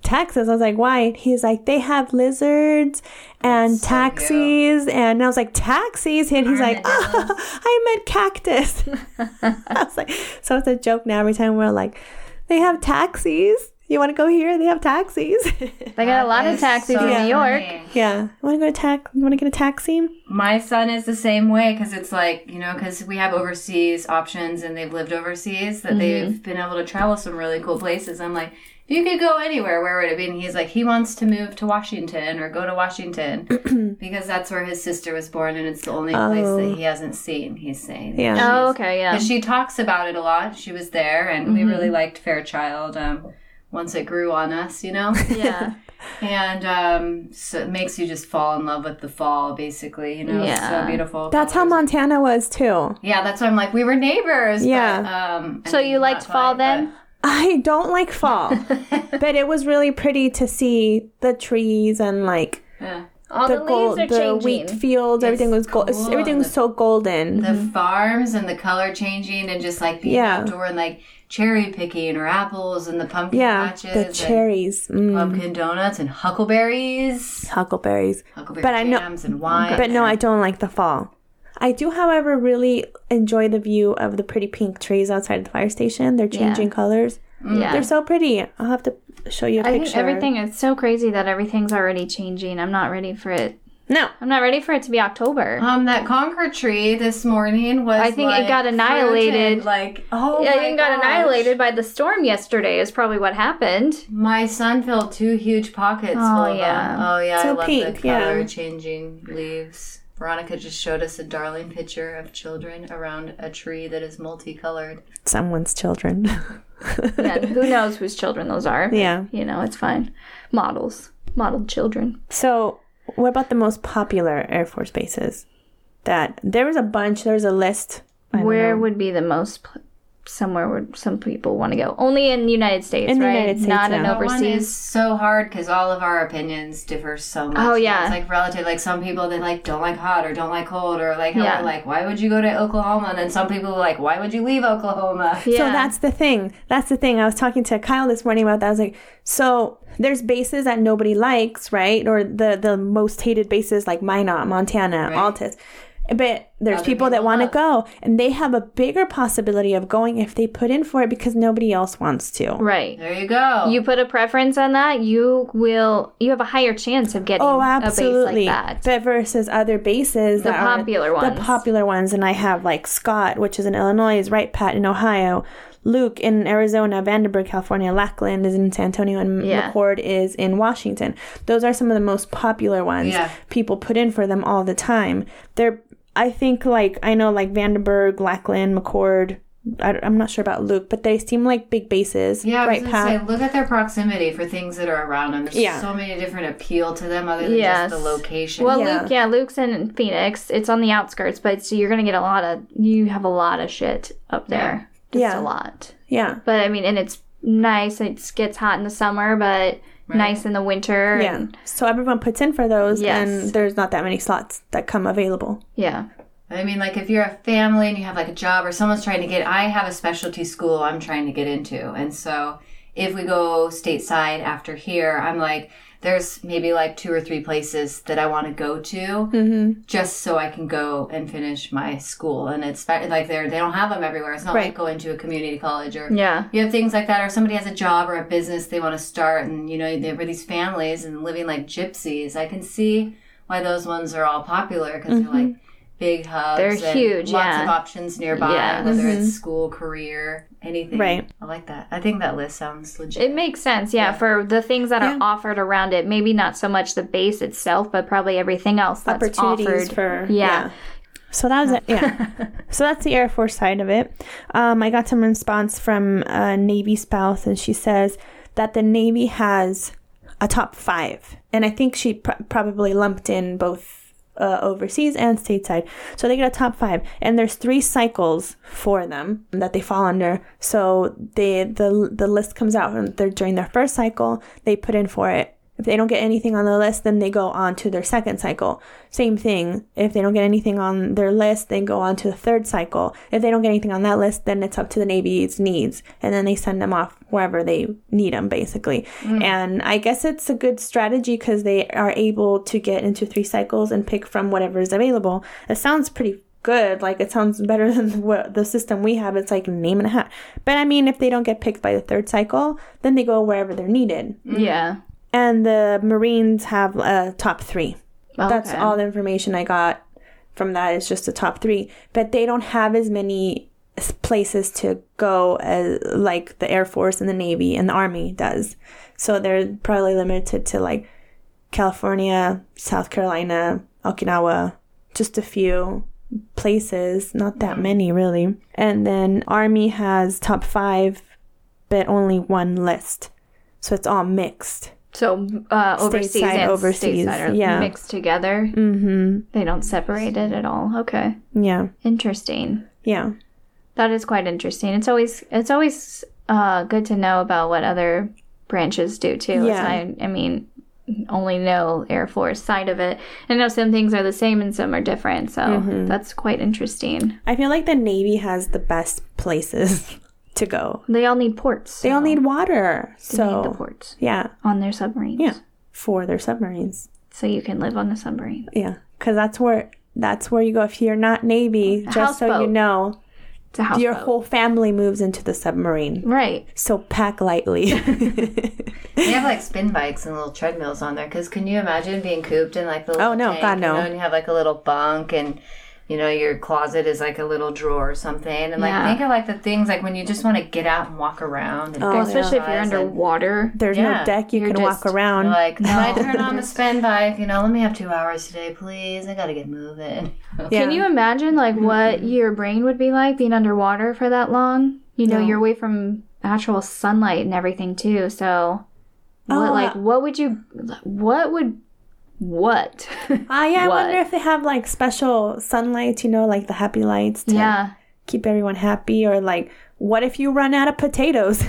"Texas." I was like, "Why?" And he's like, "They have lizards and so taxis." And I was like, "Taxis?" And he's like, oh, "I meant cactus." I was like, "So it's a joke now. Every time we're like, they have taxis." You want to go here? They have taxis. they got a lot of taxis so in New York. funny. yeah. Want to go to tax? You want to get a taxi? My son is the same way because it's like, you know, because we have overseas options and they've lived overseas that mm-hmm. they've been able to travel some really cool places. I'm like, if you could go anywhere, where would it be? And he's like, he wants to move to Washington or go to Washington because that's where his sister was born and it's the only place Oh. that he hasn't seen, he's saying. Yeah. Oh, okay, yeah. Because she talks about it a lot. She was there and we really liked Fairchild um, once it grew on us, you know? Yeah. and um, so it makes you just fall in love with the fall, basically, you know? Yeah. so beautiful. That's how Montana was too. Yeah, that's why I'm like, we were neighbors. Yeah. But, um, So you liked fall quite, then? I don't like fall, but it was really pretty to see the trees and like yeah. All the the, gold, leaves are the changing. wheat fields. Everything was gold. cool. Everything was so golden. The farms and the color changing and just like being Yeah. outdoor and like cherry picking or apples and the pumpkin yeah, patches the and cherries, mm, pumpkin donuts and huckleberries, huckleberries. huckleberry But I know- jams and wine. But no, I don't like the fall. I do, however, really enjoy the view of the pretty pink trees outside of the fire station. They're changing colors. yeah. They're so pretty. I'll have to show you a I picture. think everything is so crazy that everything's already changing. I'm not ready for it. No, I'm not ready for it to be October. Um, that Concord tree this morning was. I think it got annihilated. fruited, Like, oh yeah, my it got annihilated by the storm yesterday. Is probably what happened. My son filled two huge pockets Oh, full of yeah. them. Oh yeah, So I love pink, the color yeah. changing leaves. Veronica just showed us a darling picture of children around a tree that is multicolored. someone's children. Yeah, who knows whose children those are? yeah. You know, it's fine. Models, modeled children. So, what about the most popular Air Force bases? That there was a bunch. There's a list. Where know. would be the most somewhere where some people want to go? Only in the United States, In the right? United States, Not in yeah. That one overseas. is so hard because all of our opinions differ so much. Oh, yeah. it's like relative. Like some people they like don't like hot or don't like cold or like Yeah. like why would you go to Oklahoma? And then some people are like why would you leave Oklahoma? Yeah. So that's the thing. That's the thing. I was talking to Kyle this morning about that. I was like, so there's bases that nobody likes, right? Or the the most hated bases like Minot, Montana, Right. Altus. But there's Other people that want to go, and they have a bigger possibility of going if they put in for it because nobody else wants to. right. There you go. You put a preference on that, you will. You have a higher chance of getting Oh, a base absolutely. like that. But versus other bases, The that are popular ones. the popular ones, and I have like Scott, which is in Illinois, is Wright-Patt in Ohio, Luke in Arizona, Vandenberg, California, Lackland is in San Antonio, and Yeah. McChord is in Washington. Those are some of the most popular ones. Yeah. People put in for them all the time. They're, I think, like I know, like Vandenberg, Lackland, McChord. I, am not sure about Luke, but they seem like big bases. Yeah, I was right gonna say, look at their proximity for things that are around them. There's Yeah. so many different appeal to them other than Yes. just the location. Well, Yeah. Luke, yeah, Luke's in Phoenix. It's on the outskirts, but so you're gonna get a lot of. You have a lot of shit up there. Just Yeah. a lot. yeah, But I mean, and it's nice. It gets hot in the summer, but nice in the winter. yeah. and- So everyone puts in for those, Yes. and there's not that many slots that come available. yeah. I mean, like if you're a family and you have like a job or someone's trying to get, I have a specialty school I'm trying to get into. And so if we go stateside after here, I'm like, there's maybe like two or three places that I want to go to Mm-hmm. just so I can go and finish my school. And it's like they're, they don't have them everywhere. It's not Right. like going to a community college or Yeah. you have things like that, or somebody has a job or a business they want to start, and you know there were these families and living like gypsies. I can see why those ones are all popular because they're like big hubs. They're and huge, Lots yeah. of options nearby, whether it's school, career, anything. Right. I like that. I think that list sounds legit. It makes sense, yeah, for the things that Yeah. are offered around it. Maybe not so much the base itself, but probably everything else that's Opportunities offered. for yeah. So that was it. Yeah. so that's the Air Force side of it. Um, I got some response from a Navy spouse, and she says that the Navy has a top five, and I think she pr- probably lumped in both uh, overseas and stateside. So they get a top five, and there's three cycles for them that they fall under. So they the the list comes out during their first cycle. They put in for it. If they don't get anything on the list, then they go on to their second cycle. Same thing. If they don't get anything on their list, they go on to the third cycle. If they don't get anything on that list, then it's up to the Navy's needs. And then they send them off wherever they need them, basically. Mm. And I guess it's a good strategy because they are able to get into three cycles and pick from whatever is available. It sounds pretty good. Like it sounds better than what the system we have. It's like name and a hat. But I mean, if they don't get picked by the third cycle, then they go wherever they're needed. Yeah. And the Marines have a top three. Oh, That's all the information I got from that. It's just the top three. But they don't have as many places to go as like the Air Force and the Navy and the Army does. So they're probably limited to like California, South Carolina, Okinawa, just a few places, not that many really. And then Army has top five, but only one list. So it's all mixed. So uh, overseas Stateside, and overseas, stateside are yeah. mixed together. Mm-hmm. They don't separate it at all. Okay. Yeah. Interesting. Yeah. That is quite interesting. It's always it's always uh, good to know about what other branches do too. Yeah. I, I mean, only know Air Force side of it. I know some things are the same and some are different. So Mm-hmm. that's quite interesting. I feel like the Navy has the best places to go. They all need ports. They all need water. They need the So, ports yeah. on their submarines. Yeah. For their submarines. So you can live on the submarine. Yeah. Because that's where. That's where you go if you're not Navy. Just so you know, It's a houseboat. your whole family moves into the submarine. right. So pack lightly. They have like spin bikes and little treadmills on there. Because can you imagine being cooped in like the oh, little Oh, no, tank, God, no. You know, and you have like a little bunk and you know your closet is like a little drawer or something. And like Yeah. think of like the things like when you just want to get out and walk around. And Oh, Especially if you're exercise and- underwater. There's Yeah, no deck you you're can walk around. Like, can I No. turn on the spin bike? You know, let me have two hours today, please. I gotta get moving. yeah. Can you imagine like what your brain would be like being underwater for that long? You know, No. you're away from actual sunlight and everything too. So, what Oh, like uh, what would you? What would what? Ah, yeah, I wonder if they have like special sunlight, you know, like the happy lights to yeah, keep everyone happy, or like, what if you run out of potatoes?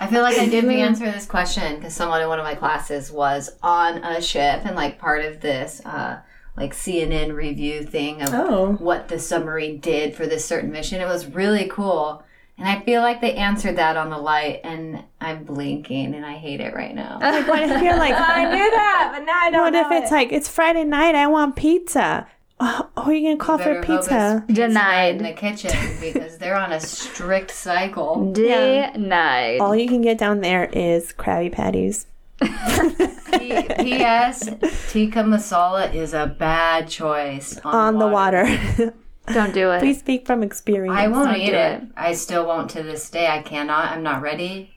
I feel like I did the answer to this question because someone in one of my classes was on a ship and like part of this uh, like CNN review thing of Oh. what the submarine did for this certain mission. It was really cool. And I feel like they answered that on the light and I'm blinking and I hate it right now. like, what if you're like, I knew that, but now I don't what know if it's it. like, it's Friday night, I want pizza? Oh, who are you gonna call Better for pizza? pizza Denied. in the kitchen because they're on a strict cycle. denied. All you can get down there is Krabby Patties. P- P.S. Tikka masala is a bad choice on, on the water. Don't do it. Please speak from experience. I won't Don't eat it. it. I still won't to this day. I cannot. I'm not ready.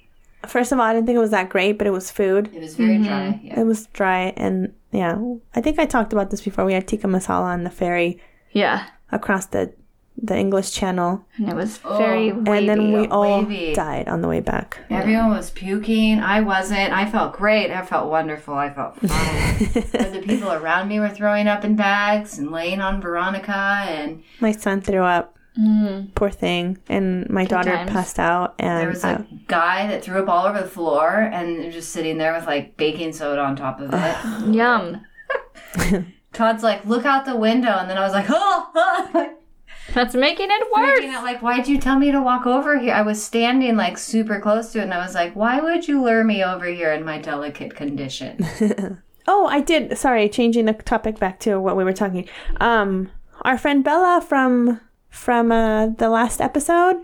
First of all, I didn't think it was that great, but it was food. It was very Mm-hmm. dry. Yeah. It was dry, and yeah, I think I talked about this before. We had tikka masala on the ferry yeah, across the the English Channel, And it was very wavy. and then we all wavy. died on the way back. Everyone was puking. I wasn't. I felt great. I felt wonderful. I felt fine. but the people around me were throwing up in bags and laying on Veronica and My son threw up. Mm. Poor thing, and my daughter times. passed out, and there and was I- a uh, guy that threw up all over the floor and just sitting there with like baking soda on top of it. Yum. Todd's like, look out the window. And then I was like, oh, oh, oh That's making it freaking worse. out. Like, why'd you tell me to walk over here? I was standing like super close to it. And I was like, why would you lure me over here in my delicate condition? Oh, I did. Sorry, changing the topic back to what we were talking. Um, our friend Bella from from uh, the last episode,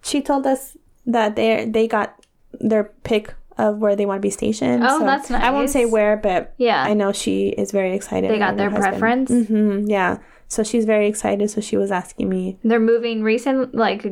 she told us that they they got their pick of where they want to be stationed. Oh, that's nice. I won't say where, but Yeah. I know she is very excited. They got their preference. hmm yeah, so she's very excited. So she was asking me. They're moving recent, like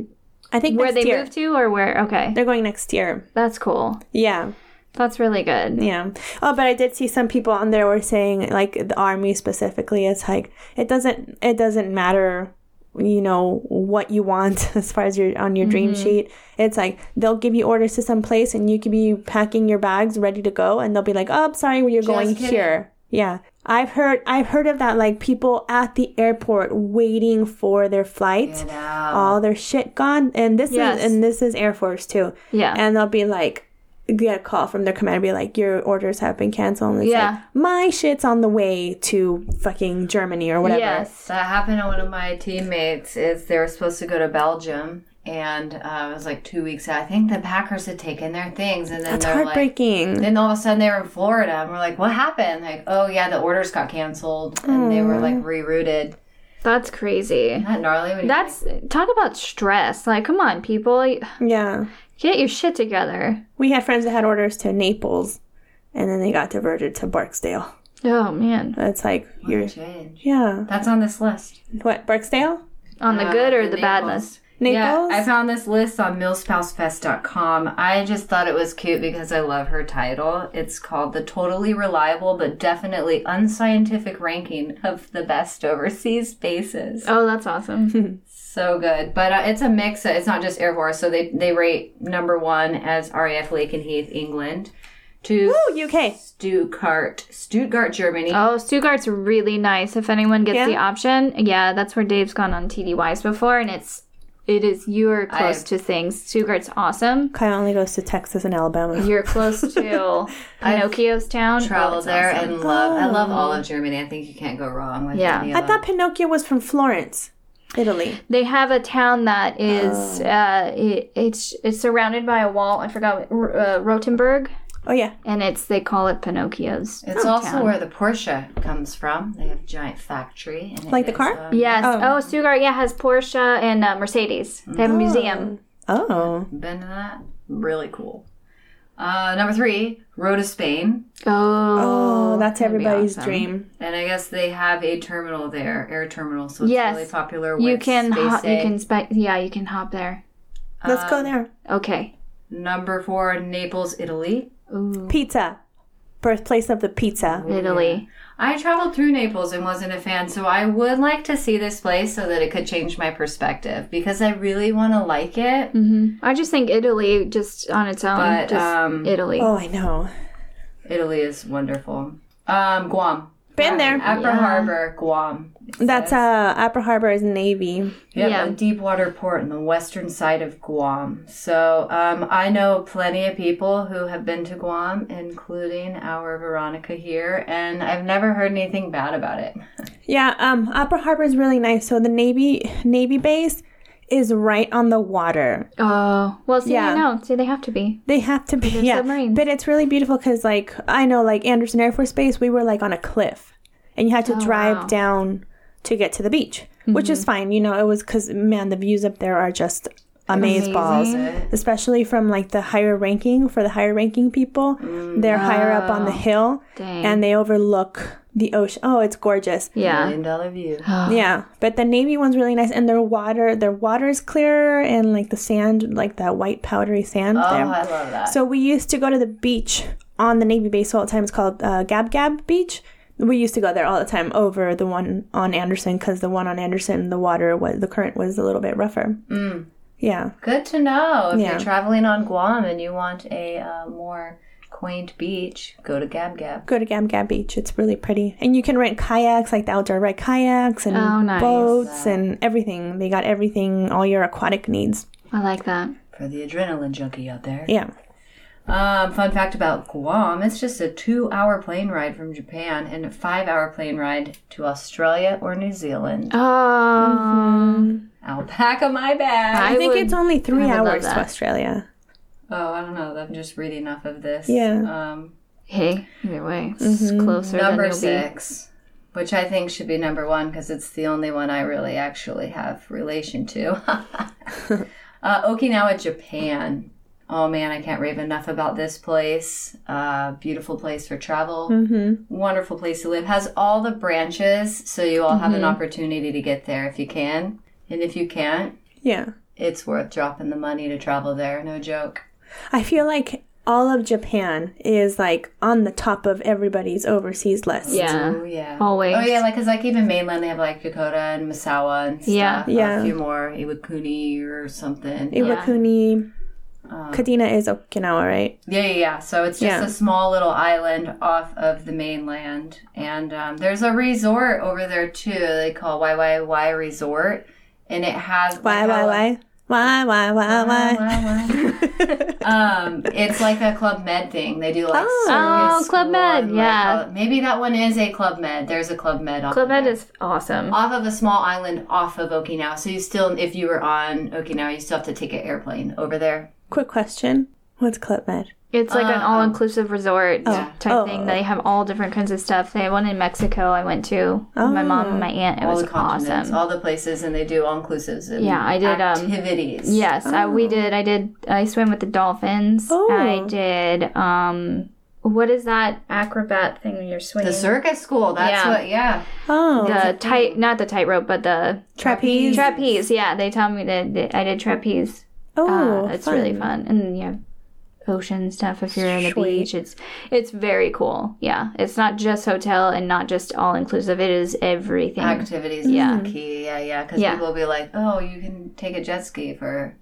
I think where they year. moved to, or where? Okay, They're going next year. that's cool. Yeah. That's really good. Yeah. Oh, but I did see some people on there were saying like the army specifically. It's like it doesn't it doesn't matter, you know, what you want as far as your on your dream mm-hmm. sheet. It's like they'll give you orders to some place and you could be packing your bags ready to go, and they'll be like, "Oh, sorry, you're going kidding. here." Yeah. I've heard I've heard of that like people at the airport waiting for their flight. All their shit gone, and this Yes. is and this is Air Force too Yeah. and they'll be like get a call from their commander be like your orders have been canceled and Yeah. like my shit's on the way to fucking germany or whatever yes. That happened to one of my teammates. Is they were supposed to go to Belgium, and uh, it was like two weeks out. I think the Packers had taken their things, and then that's they're like, heartbreaking then all of a sudden they were in Florida, and we're like, "What happened?" Like, "Oh yeah, the orders got canceled, and they were like rerouted." That's crazy. Isn't that gnarly? When you That's talk about stress. Like, come on, people, yeah get your shit together. we had friends that had orders to naples and then they got diverted to barksdale Oh man, it's like you're change. yeah That's on this list. what barksdale on the Uh, good or the the, bad list? Naples Yeah, I found this list on milspousefest.com. I just thought it was cute because I love her title. It's called the totally reliable but definitely unscientific ranking of the best overseas bases. Oh, that's awesome. So good, but uh, it's a mix. It's not just Air Force. So they they rate number one as RAF Lakenheath, England, two Ooh, uk Stuttgart, Stuttgart, Germany. oh, Stuttgart's really nice. If anyone gets Yeah? the option, yeah, that's where Dave's gone on TDYs before, and it's it is you're close I've- to things. Stuttgart's awesome. kyle only goes to texas and alabama You're close to Pinocchio's town. Travel Oh, there awesome. and love. I love all of Germany. I think you can't go wrong with Yeah. any of i thought pinocchio was from florence italy They have a town that is uh, it, it's it's surrounded by a wall. I forgot what- uh, Rothenburg, oh yeah and it's they call it Pinocchio's. It's also town. where the Porsche comes from. They have a giant factory. And Like the is, car? um, Yes. Oh. Oh, Stuttgart. Yeah, has Porsche and uh, Mercedes. They have a museum. oh Been to that? Really cool. Uh, number three, Rota Spain. Oh. oh that's everybody's awesome. dream And I guess they have a terminal there, air terminal. So it's Yes. really popular with You can Space hop, you can spe- yeah you can hop there. let's Um, go there Okay. Number four, Naples, Italy. Ooh. pizza birthplace of the pizza Italy. I traveled through Naples and wasn't a fan, so I would like to see this place so that it could change my perspective because I really want to like it. hmm I just think Italy, just on its own, But, just um, Italy. oh i know Italy is wonderful. Um, Guam. Been there. Upper Yeah. Harbor, Guam. It That's says. uh Apra Harbor is Navy. Yep, Yeah. a deep water port in the western side of Guam. So um, I know plenty of people who have been to Guam, including our Veronica here, and I've never heard anything bad about it. Yeah, um Apra Harbor is really nice. So the Navy Navy base is right on the water. oh, well, see, Yeah. I know. See, they have to be. They have to be yeah, submarines. but it's really beautiful because like I know like Andersen Air Force Base, we were like on a cliff, and you had to drive wow. Down to get to the beach, which is fine. You know, it was because man, the views up there are just amaze balls, especially from like the higher ranking for the higher ranking people. They're higher up on the hill, Dang. and they overlook the ocean. Oh, it's gorgeous. yeah. Million dollar view. Yeah, but the navy one's really nice, and their water, their water is clearer, and like the sand, like that white powdery sand Oh, there. I love that. So we used to go to the beach on the navy base all the time. It's called uh, Gab Gab Beach We used to go there all the time over the one on Andersen because the one on Andersen, the water was the current was a little bit rougher. Mm. Yeah, Good to know. If Yeah. you're traveling on Guam and you want a uh, more quaint beach, go to Gab Gab. go to Gam Gam Beach. It's really pretty, and you can rent kayaks, like the outdoor ride kayaks and Oh, nice. boats and everything. They got everything, all your aquatic needs. I like that. For the adrenaline junkie out there. Yeah. Um, fun fact about Guam: it's just a two-hour plane ride from Japan and a five-hour plane ride to Australia or New Zealand. Oh, I'll pack a my bag. I, think would- it's only three I would love hours to. Australia. oh, I don't know. I'm just reading enough of this. Yeah. Um, hey, either way, it's closer number than you'll be. six, which I think should be number one because it's the only one I really actually have relation to. uh, Okinawa, Japan. Oh man, I can't rave enough about this place. Uh, beautiful place for travel. Mm-hmm. Wonderful place to live. Has all the branches, so you all have an opportunity to get there if you can. And if you can't, Yeah. it's worth dropping the money to travel there. No joke. I feel like all of Japan is like on the top of everybody's overseas list. Yeah, Oh yeah. always. Oh yeah, like because like even mainland they have like Yokota and Misawa and stuff. Yeah. Yeah. A few more Iwakuni or something. Iwakuni. Um, Kadena is Okinawa, right? Yeah, yeah, yeah. So it's just Yeah. a small little island off of the mainland, and um, there's a resort over there too. They call YYY Resort, and it has Why, why, why? Why, why, why, why? um, it's like a Club Med thing. They do like Oh. Oh, Club Med, and, like, yeah. maybe that one is a Club Med. There's a Club Med. Off Club Med there. is awesome. off of a small island off of Okinawa. So you still, if you were on Okinawa, you still have to take an airplane over there. Quick question. What's Club Med? It's like an Uh, all-inclusive resort type Oh. thing. They have all different kinds of stuff. They have one in Mexico. I went to with my mom and my aunt. It all was the continents, awesome. all the places, and they do all inclusives and Yeah, I did, um, activities. Yes, I, we did. I did. I swam with the dolphins. Oh. I did. Um, what is that acrobat thing when you're swinging? the circus school. That's Yeah. what. Yeah, Oh, the tight, not the tightrope, but the trapeze. trapeze. Yeah, they tell me that that I did trapeze. Oh, uh, it's really fun. fun, and then you have ocean stuff if you're in the Sweet. beach. It's it's very cool. Yeah, it's not just hotel and not just all inclusive. It is everything. activities Yeah. is the key. Yeah, yeah. Because Yeah. people will be like, "Oh, you can take a jet ski for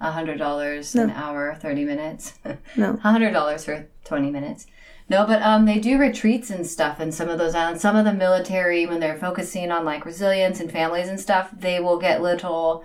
a hundred dollars an hour, thirty minutes." No. a hundred dollars for twenty minutes. No, but um, they do retreats and stuff in some of those islands. Some of the military, when they're focusing on like resilience and families and stuff, they will get little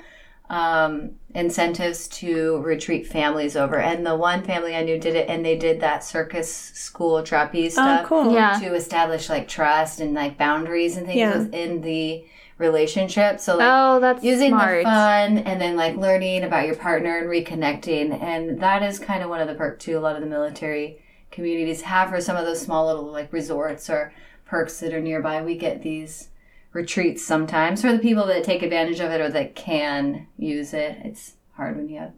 um, incentives to retreat families over. And the one family I knew did it, and they did that circus school trapeze Oh, stuff cool. Yeah. to establish like trust and like boundaries and things Yeah. within the relationship. So like Oh, that's using smart. the fun and then like learning about your partner and reconnecting and that is kind of one of the perks too a lot of the military communities have for some of those small little like resorts or perks that are nearby we get these retreats sometimes for the people that take advantage of it or that can use it it's hard when you have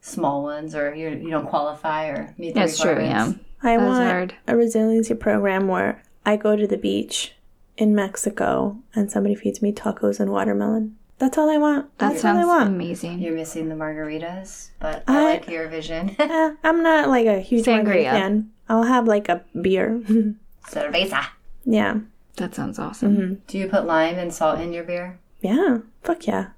small ones or you, you don't qualify or meet the That's true. Yeah. I That's want hard. a resiliency program where I go to the beach in Mexico and somebody feeds me tacos and watermelon. That's all I want. that That's all I sounds want. amazing. you're missing the margaritas but i, I- like your vision Eh, I'm not like a huge margarita Sangria. fan. I'll have like a beer. cerveza yeah. That sounds awesome. do you put lime and salt in your beer Yeah. Fuck yeah.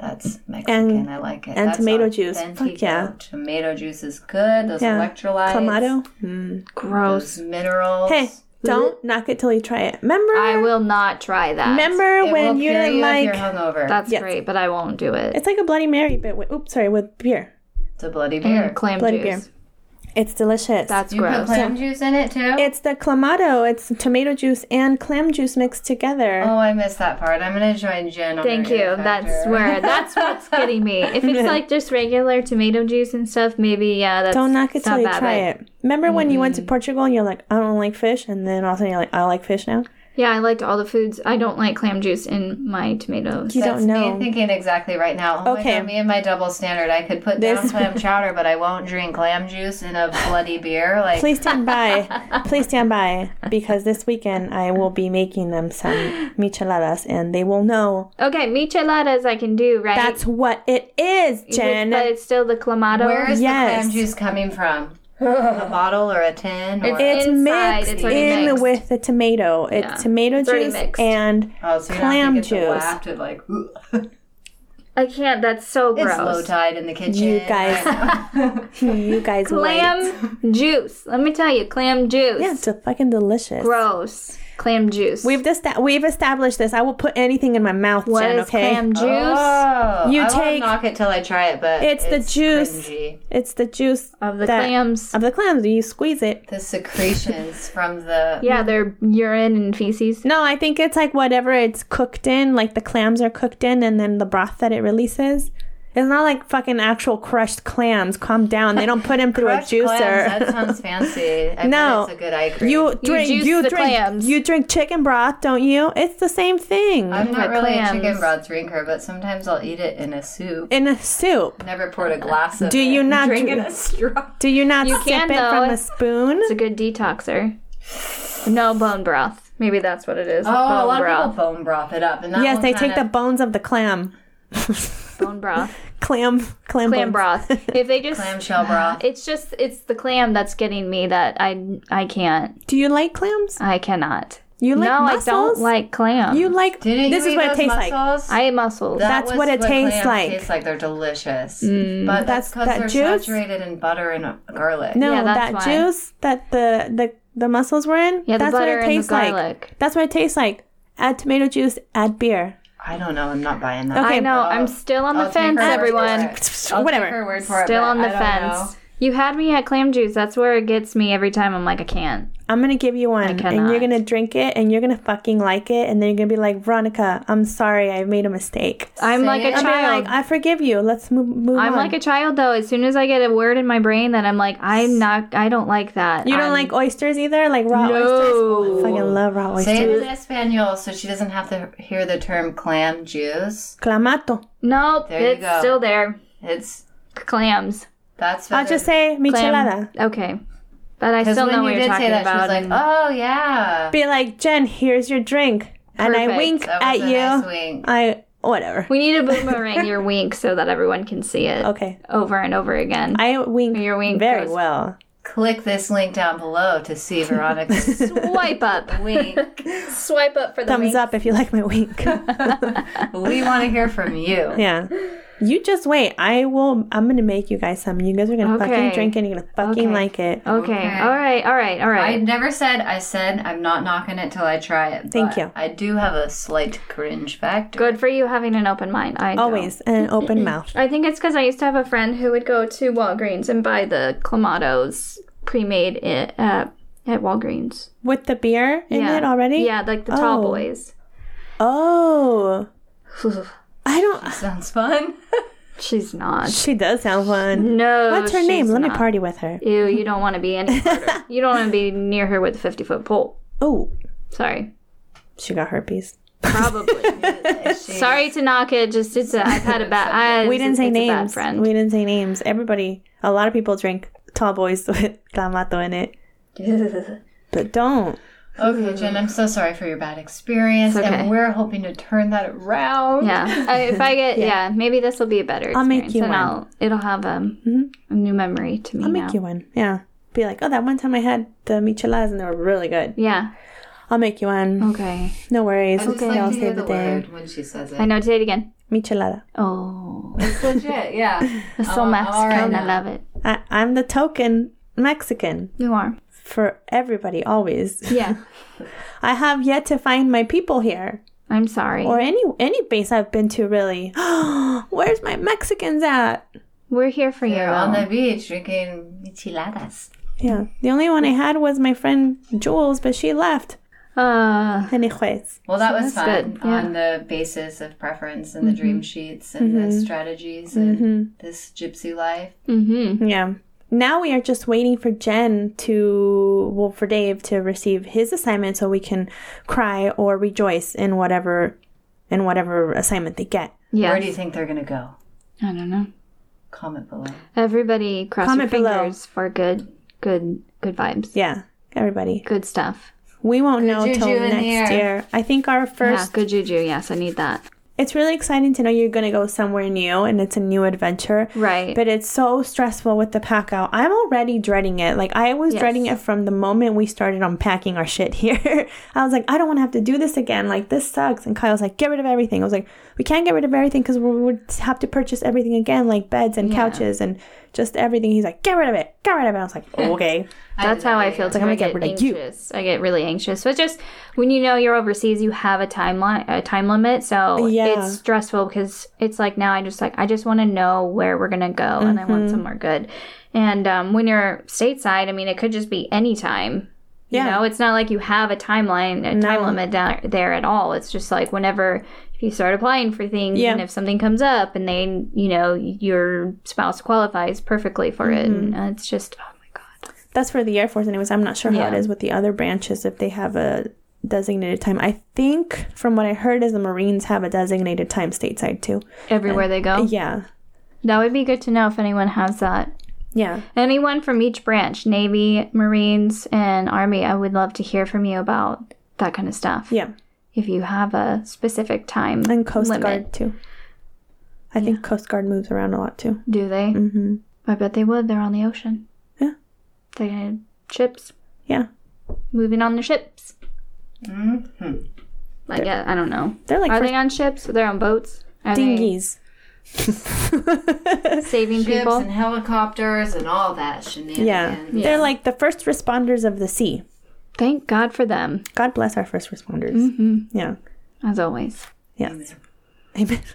That's Mexican. And- I like it. and That's tomato juice. Fuck yeah. Tomato juice is good. Those Yeah. electrolytes. Clamato. Mm. Gross. Those minerals. Hey, don't knock it till you try it. Remember? I will not try that. Remember It when will you cure didn't you like? if you're hungover. That's Yes. great, but I won't do it. It's like a Bloody Mary, but with, oops, sorry, with beer. it's a bloody beer. And clam Bloody juice. beer. It's delicious. That's you put gross. clam juice in it too? It's the clamato. It's tomato juice and clam juice mixed together. oh, I missed that part. I'm gonna join Jen. On Thank you. That's where that's what's getting me. If it's like just regular tomato juice and stuff, maybe yeah, that's Don't knock it it's till you bad, try but- it. Remember when you went to mm-hmm. Portugal and you're like, I don't like fish, and then all of a sudden you're like, I like fish now. Yeah, I liked all the foods. I don't like clam juice in my tomatoes. You That's don't know. me thinking exactly right now. Oh Okay. my God, me and my double standard. I could put This- down clam chowder, but I won't drink clam juice in a bloody beer. Like Please stand by. Please stand by because this weekend I will be making them some micheladas, and they will know Okay, micheladas I can do, right? that's what it is, Jen. But it's still the clamato. where is Yes. the clam juice coming from? A bottle or a tin? Or, It's Inside, mixed it's in mixed. with the tomato. It's Yeah. tomato It's already juice mixed. and oh, so you clam don't have to get the juice. to like. I can't. That's so It's low tide in the kitchen. You guys- you guys wait. Clam juice. Let me tell you, clam juice. Yeah, it's a fucking delicious. Gross. Clam juice. We've just we've established this. I will put anything in my mouth, What Jen. is Okay. clam oh. juice? Oh, You I take- won't knock it till I try it, but It's the juice. cringy. It's the juice Of the that- clams. Of the clams. You squeeze it. The secretions from the Yeah, they're urine and feces. No, I think it's like whatever it's cooked in, like the clams are cooked in, and then the broth that it releases. It's not like fucking actual crushed clams. Calm down. They don't put them through a juicer. clams. That sounds fancy. I No. bet it's a good eye cream. You drink. juice You, drink. clams. You drink chicken broth, don't you? It's the same thing. I'm not the really clams. a chicken broth drinker, but sometimes I'll eat it in a soup. in a soup. Never poured a glass of Do it. you not drink dr- in a straw? Do you not You sip can, it though. from a spoon? It's a good detoxer. No bone broth. Maybe that's what it is. Oh, bone a lot broth. of people bone broth it up, and that Yes, they kind take the bones of the clam. Bone broth. Clam. Clam. Clam broth. If they just clamshell broth. It's just it's the clam that's getting me that I I can't. Do you like clams? I cannot. You like no, mussels? I don't like clams. You like. Didn't this you is eat what it those tastes like. mussels? I eat mussels. That That's what it tastes clams like. Taste like they're delicious, mm. but that's That's- because that they're juice? saturated in butter and garlic. No, Yeah, that's that why. juice that the the the mussels were in. yeah, the that's butter what it and the tastes like. garlic. That's what it tastes like. Add tomato juice. Add beer. I don't know. I'm not buying that. Okay, I know. I'm still on the I'll take fence, her word for everyone. it. I'll Whatever. Her word for it, Still but on the I don't fence. know. You had me at clam juice. That's where it gets me every time. I'm like, I can't. I'm gonna give you one, and you're gonna drink it, and you're gonna fucking like it, and then you're gonna be like, Veronica, I'm sorry, I made a mistake. I'm Say like a it. I'll child. like, I forgive you. Let's move, move I'm on. like a child though. As soon as I get a word in my brain that I'm like, I'm not. I don't like that. you don't I'm- like oysters either, like raw No. oysters. Oh, I fucking love raw oysters. Say it oysters. in Espanol so she doesn't have to hear the term clam juice. Clamato. Nope, There you it's go. still there. It's Clams. That's. I'll just say Clam. michelada. Okay, but I still know you what you're did talking say that, she about. was like, "Oh yeah." Be like, Jen, here's your drink, and I wink That at a you. nice wink. I whatever. we need to boomerang your wink so that everyone can see it Okay, over and over again. I wink Your wink very goes- well. Click this link down below to see Veronica's Swipe up. wink. Swipe up for the Thumbs wink. up if you like my wink. We want to hear from you. yeah. You just wait. I will. I'm gonna make you guys some. You guys are gonna fucking drink it. and You're gonna fucking Okay. like it. Okay. Okay. All right. All right. All I never said. I said I'm not knocking it till I try it. Thank you. I do have a slight cringe factor. Good for you having an open mind. I don't. Always an open mouth. I think it's because I used to have a friend who would go to Walgreens and buy the clamatos pre-made i- uh, at Walgreens. With the beer in yeah. it already? Yeah, like the tall Oh. boys. Oh. I don't. Sounds fun. She's not. She does sound fun. No. What's her name? she's Let me not. party with her. Ew, you don't want to be any further. you don't want to be near her with a 50 foot pole. Oh, Sorry. she got herpes. Probably. Sorry to knock it. Just it's a, I've had a bad. I, We didn't say it's a bad names. friend. We didn't say names. Everybody, a lot of people drink tall boys with clamato in it, but don't. Okay, Jen, I'm so sorry for your bad experience, okay. and we're hoping to turn that around. Yeah, I, if I get yeah. maybe this will be a better. I'll make you and one. I'll it'll have um, a new memory to me I'll now. make you one. Yeah. Be like, oh, that one time I had the micheladas and they were really good. Yeah. I'll make you one. Okay. No worries. I just Okay, like I'll to hear save the the day. word when she says it. I know. Say it again. Michelada. Oh, It's legit, yeah. it's so I'm Mexican. all right I love it. I, I'm the token Mexican You are. For everybody, always. Yeah. I have yet to find my people here. I'm sorry. Or any any base I've been to, really. Where's my Mexicans at? We're here for you. They're on the beach drinking micheladas. Yeah. The only one I had was my friend Jules, but she left. uh, Anyways. Well, that So was fun yeah. on the basis of preference and the dream sheets and the strategies and this gypsy life. mm-hmm. Yeah. Now we are just waiting for Jen to, well, for Dave to receive his assignment so we can cry or rejoice in whatever, in whatever assignment they get. Yes. Where do you think they're going to go? I don't know. Comment below. Everybody cross Comment your below. fingers for good, good, good vibes. Yeah. Everybody. Good stuff. We won't know juju till next year. I think our first. Yeah, first good juju. Yes, I need that. It's really exciting to know you're going to go somewhere new and it's a new adventure. Right. But it's so stressful with the pack out. I'm already dreading it. Like I was Yes. dreading it from the moment we started unpacking our shit here. I was like, I don't want to have to do this again. Like this sucks. And Kyle's like, get rid of everything. I was like, we can't get rid of everything because we would have to purchase everything again, like beds and Yeah. couches and just everything. He's like, get rid of it. Get rid of it. I was like, okay. That's how I feel. It's like, I'm gonna get get rid of you. anxious. I get really anxious. So it's just when you know you're overseas, you have a timeline, a time limit. So Yeah. it's stressful because it's like now I just like I just want to know where we're gonna go, and I Mm-hmm. want somewhere good. And um, when you're stateside, I mean, it could just be any time. You Yeah. know, it's not like you have a timeline, a time No. limit down there at all. It's just like whenever if you start applying for things, Yeah. and if something comes up, and they, you know, your spouse qualifies perfectly for it, Mm-hmm. and uh, it's just oh my god. That's for the Air Force, anyways. I'm not sure how Yeah. it is with the other branches if they have a designated time. I think from what I heard is the Marines have a designated time stateside too. Everywhere they go. Yeah. That would be good to know if anyone has that. Yeah. Anyone from each branch, Navy, Marines, and Army, I would love to hear from you about that kind of stuff. Yeah. If you have a specific time And Coast limit. Guard too. I think Coast Guard moves around a lot too. Do they? Mm-hmm. I bet they would. They're on the ocean. Yeah. They had ships. Yeah. Moving on their ships. Mm-hmm. Like, yeah, I don't know. They're like Are first they on ships? They're on boats? Are dinghies. they saving Ships people? and helicopters and all that shenanigans. yeah. They're like the first responders of the sea. Thank God for them, God bless our first responders. Mm-hmm. Yeah. as always. Yes. Amen.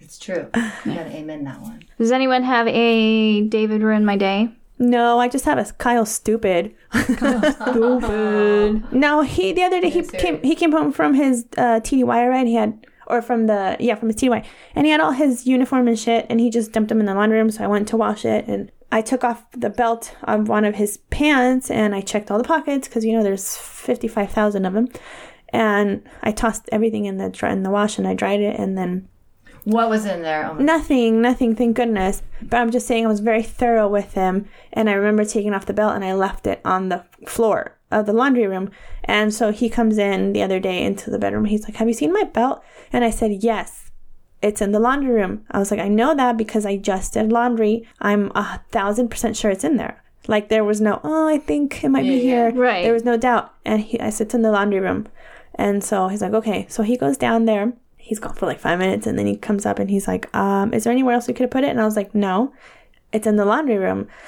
It's true. You gotta amen that one. Does anyone have a David ruin my day? No, I just have a Kyle stupid. Stupid. No, he the other day he serious. came he came home from his uh, TDY ride. He had or from the yeah from his TDY, and he had all his uniform and shit, and he just dumped them in the laundry room. So I went to wash it, and I took off the belt of one of his pants, and I checked all the pockets because you know there's fifty five thousand of them, and I tossed everything in the in the wash, and I dried it, and then What was in there? Oh Nothing, nothing, thank goodness. But I'm just saying I was very thorough with him. And I remember taking off the belt and I left it on the floor of the laundry room. And so he comes in the other day into the bedroom. He's like, Have you seen my belt? And I said, Yes. It's in the laundry room. I was like, I know that because I just did laundry. I'm a thousand percent sure it's in there. Like there was no, oh, I think it might be Yeah, yeah. here. Right. There was no doubt. And he, I said, it's in the laundry room. And so he's like, okay. So he goes down there. He's gone for like five minutes and then he comes up and he's like, um, is there anywhere else we could have put it? And I was like, no, it's in the laundry room.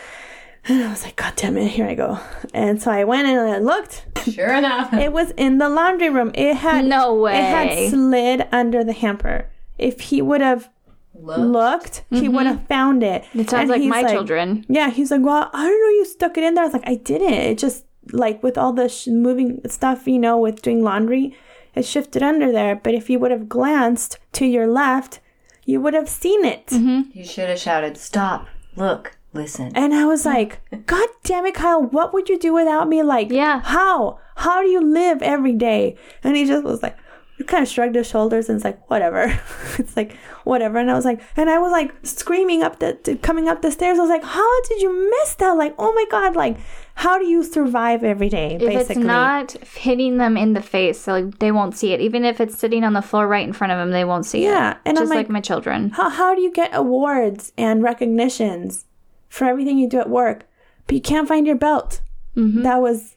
And I was like, God damn it, here I go. And so I went and I looked. Sure enough. It was in the laundry room. It had No way. It had slid under the hamper. If he would have Look. looked, he would have found it. Mm-hmm. It sounds And like he's my children. Yeah, he's like, well, I don't know, you stuck it in there. I was like, I didn't. It just like with all the sh- moving stuff, you know, with doing laundry, it shifted under there. But if you would have glanced to your left, you would have seen it. Mm-hmm. You should have shouted, "Stop! Look! Listen!" And I was like, God damn it, Kyle, what would you do without me? Like, Yeah. how? How do you live every day? And he just was like, kind of shrugged his shoulders and it's like, whatever. it's like, whatever. And I was like, and I was like screaming up the, coming up the stairs. I was like, how did you miss that? Like, oh my God, like, how do you survive every day, If basically? it's not hitting them in the face, so like, they won't see it. Even if it's sitting on the floor right in front of them, they won't see it. Yeah, and just like, like- my children. how, how do you get awards and recognitions for everything you do at work, but you can't find your belt Mm-hmm. that was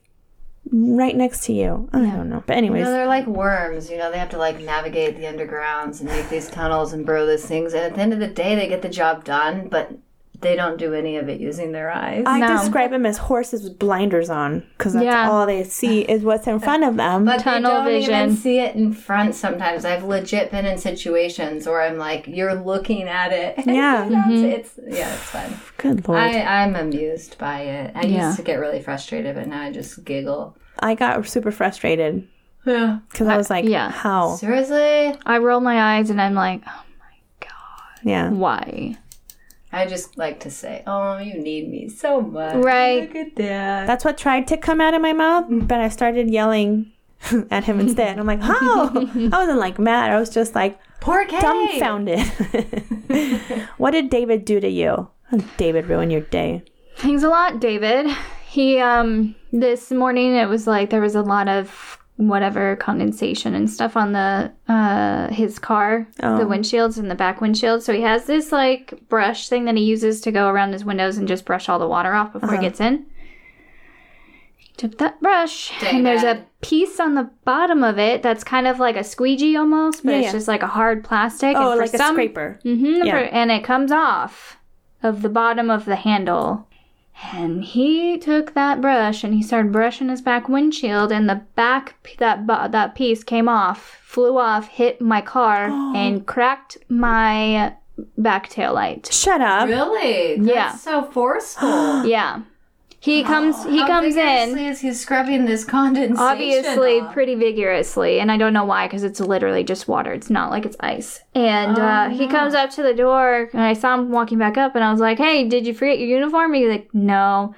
right next to you? I don't know. But You anyways, know, they're like worms. You know, they have to like navigate the undergrounds and make these tunnels and burrow these things. And at the end of the day, they get the job done, but they don't do any of it using their eyes. I No. describe them as horses with blinders on because that's Yeah. all they see is what's in front of them. But Tunnel they don't vision. even see it in front sometimes. I've legit been in situations where I'm like, you're looking at it. Yeah. you don't mm-hmm. It's, yeah, it's fun. Good lord. I, I'm amused by it. I Yeah. used to get really frustrated, but now I just giggle. I got super frustrated Yeah. because I was like, yeah. how? Seriously? I roll my eyes and I'm like, oh, my God. Yeah. why? I just like to say, oh, you need me so much. Right. Look at that. That's what tried to come out of my mouth, mm. but I started yelling at him instead. I'm like, how? I wasn't like mad. I was just like Poor Kay. dumbfounded. what did David do to you? Did David ruin your day? Thanks a lot, David. He um this morning it was like there was a lot of whatever condensation and stuff on the uh his car, the Oh. windshields and the back windshield. So he has this like brush thing that he uses to go around his windows and just brush all the water off before Uh-huh. he gets in. He took that brush and there's a piece on the bottom of it that's kind of like a squeegee almost, but Yeah, it's yeah. just like a hard plastic. Oh, and for like a some- scraper. Mm-hmm. Yeah. And it comes off of the bottom of the handle. And he took that brush and he started brushing his back windshield, and the back that that piece came off, flew off, hit my car, and cracked my back tail light. Shut up. Really? That's Yeah. so forceful. Yeah, he comes he How comes in. vigorously Is he scrubbing this condensation? obviously off? pretty vigorously and i don't know why because it's literally just water it's not like it's ice and uh, he comes up to the door and i saw him walking back up and i was like hey did you forget your uniform he's like no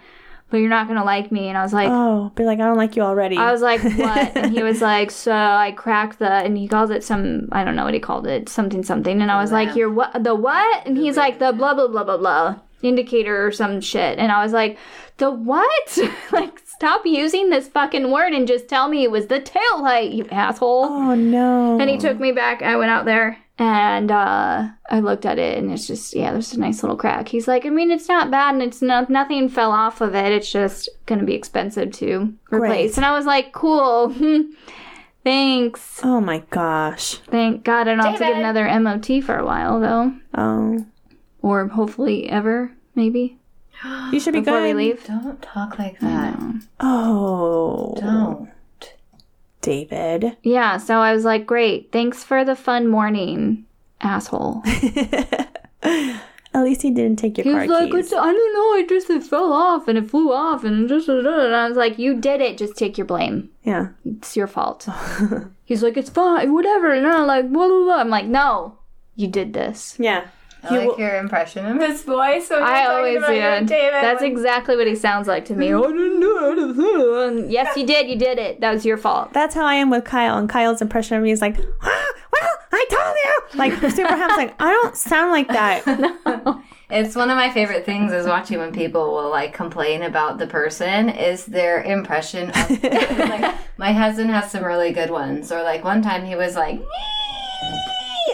but you're not gonna like me and i was like Oh, be like, I don't like you already. I was like, what? and he was like, so I cracked the, and he calls it some, I don't know what he called it, something, something. And I was like, lamp. you're what? The what? And he's like, the blah, blah, blah, blah, blah indicator or some shit. And I was like, the what? like, stop using this fucking word and just tell me it was the tail light, you asshole. oh no. And he took me back. I went out there and uh, I looked at it, and it's just yeah, there's a nice little crack. He's like, I mean, it's not bad, and it's not nothing fell off of it. It's just gonna be expensive to replace. Great. And I was like, cool, thanks. Oh my gosh. Thank God I don't have to get another MOT for a while though, Oh, or hopefully ever, maybe you should be before good. we leave. Don't talk like that. Oh, Don't. David. Yeah, so I was like, great, thanks for the fun morning, asshole. At least he didn't take your He car was like, keys. it's, I don't know, it just it fell off and it flew off and just and I was like, you did it, just take your blame. Yeah. It's your fault. He's like, it's fine, whatever. And I'm like, blah, blah, blah. I'm like, no, you did this. Yeah. I You like will- your impression of his voice. When I always talking do. David. That's Like, exactly what he sounds like to me. I didn't do it. And yes, you did. You did it. That was your fault. That's how I am with Kyle, and Kyle's impression of me is like, ah, well, I told you. Like super ham's like, I don't sound like that. no. It's one of my favorite things is watching when people will like complain about the person is their impression of like my husband has some really good ones. Or like one time he was like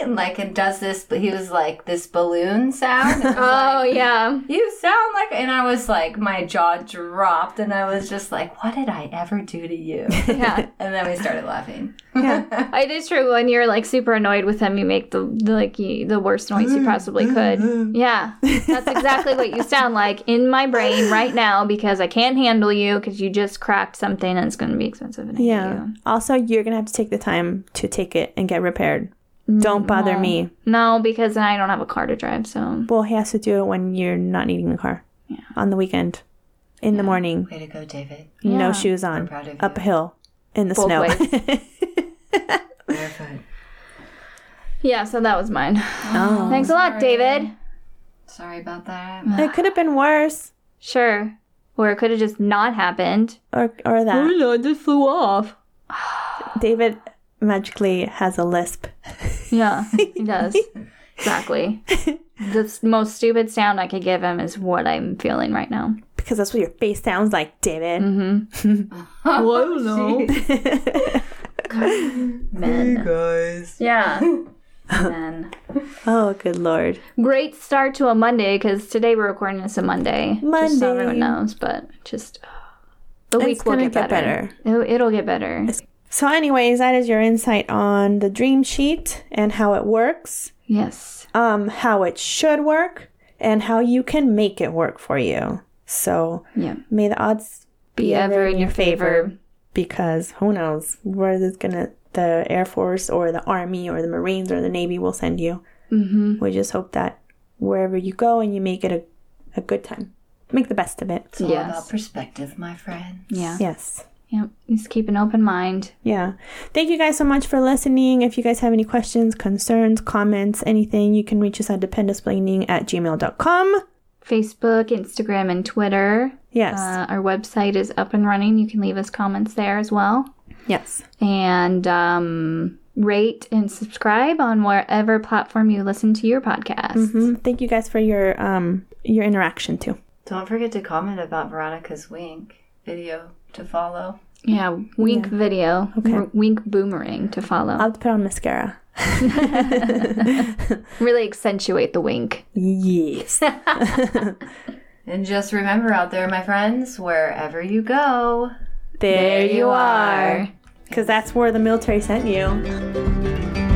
and like it does this but he was like this balloon sound. Oh like, yeah. you sound like and I was like my jaw dropped and I was just like, What did I ever do to you? Yeah. And then we started laughing. yeah It is true. When you're like super annoyed with him, you make the, the like you, the worst noise you possibly mm-hmm. could. Mm-hmm. Yeah, that's exactly what you sound like in my brain right now because I can't handle you because you just cracked something and it's going to be expensive. And Yeah. you. Also, you're gonna have to take the time to take it and get repaired. Don't bother mm, me. No, because I don't have a car to drive. So Well, he has to do it when you're not needing a car. Yeah. On the weekend, in the morning, Way to go, David. Yeah. no shoes on, proud of up a you. hill in the Both snow. Barefoot. yeah, so that was mine. oh. Thanks a lot, David. Sorry about that. It could have been worse, Sure. Or it could have just not happened. or or that. Oh no, it just flew off. David magically has a lisp. Yeah, he does. exactly. The most stupid sound I could give him is what I'm feeling right now. Because that's what your face sounds like, David. Mm-hmm. well, I don't know. Men. guys. Yeah. Men. oh, good lord. Great start to a Monday because today we're recording this a Monday. Monday. Just so everyone knows, but just the It's week will get get better. It'll, it'll get better. So, anyways, that is your insight on the dream sheet and how it works, Yes. um, how it should work, and how you can make it work for you. So, Yeah. may the odds Be ever in your favor. because who knows where this gonna the Air Force or the Army or the Marines or the Navy will send you. Mm-hmm. We just hope that wherever you go and you make it a, a good time, make the best of it. It's all Yes. about perspective, my friend. Yeah. Yes. Yep. Just keep an open mind. Yeah. Thank you guys so much for listening. If you guys have any questions, concerns, comments, anything, you can reach us at dependisplaining at gmail.com. Facebook, Instagram, and Twitter. Yes. Uh, our website is up and running. You can leave us comments there as well. yes. And um, rate and subscribe on wherever platform you listen to your podcast. hmm Thank you guys for your um your interaction too. Don't forget to comment about Veronica's wink video to follow. Yeah, wink video. Okay. R- wink boomerang to follow. I'll put on mascara. really accentuate the wink. Yes. And just remember out there, my friends, wherever you go, there you are. Because that's where the military sent you.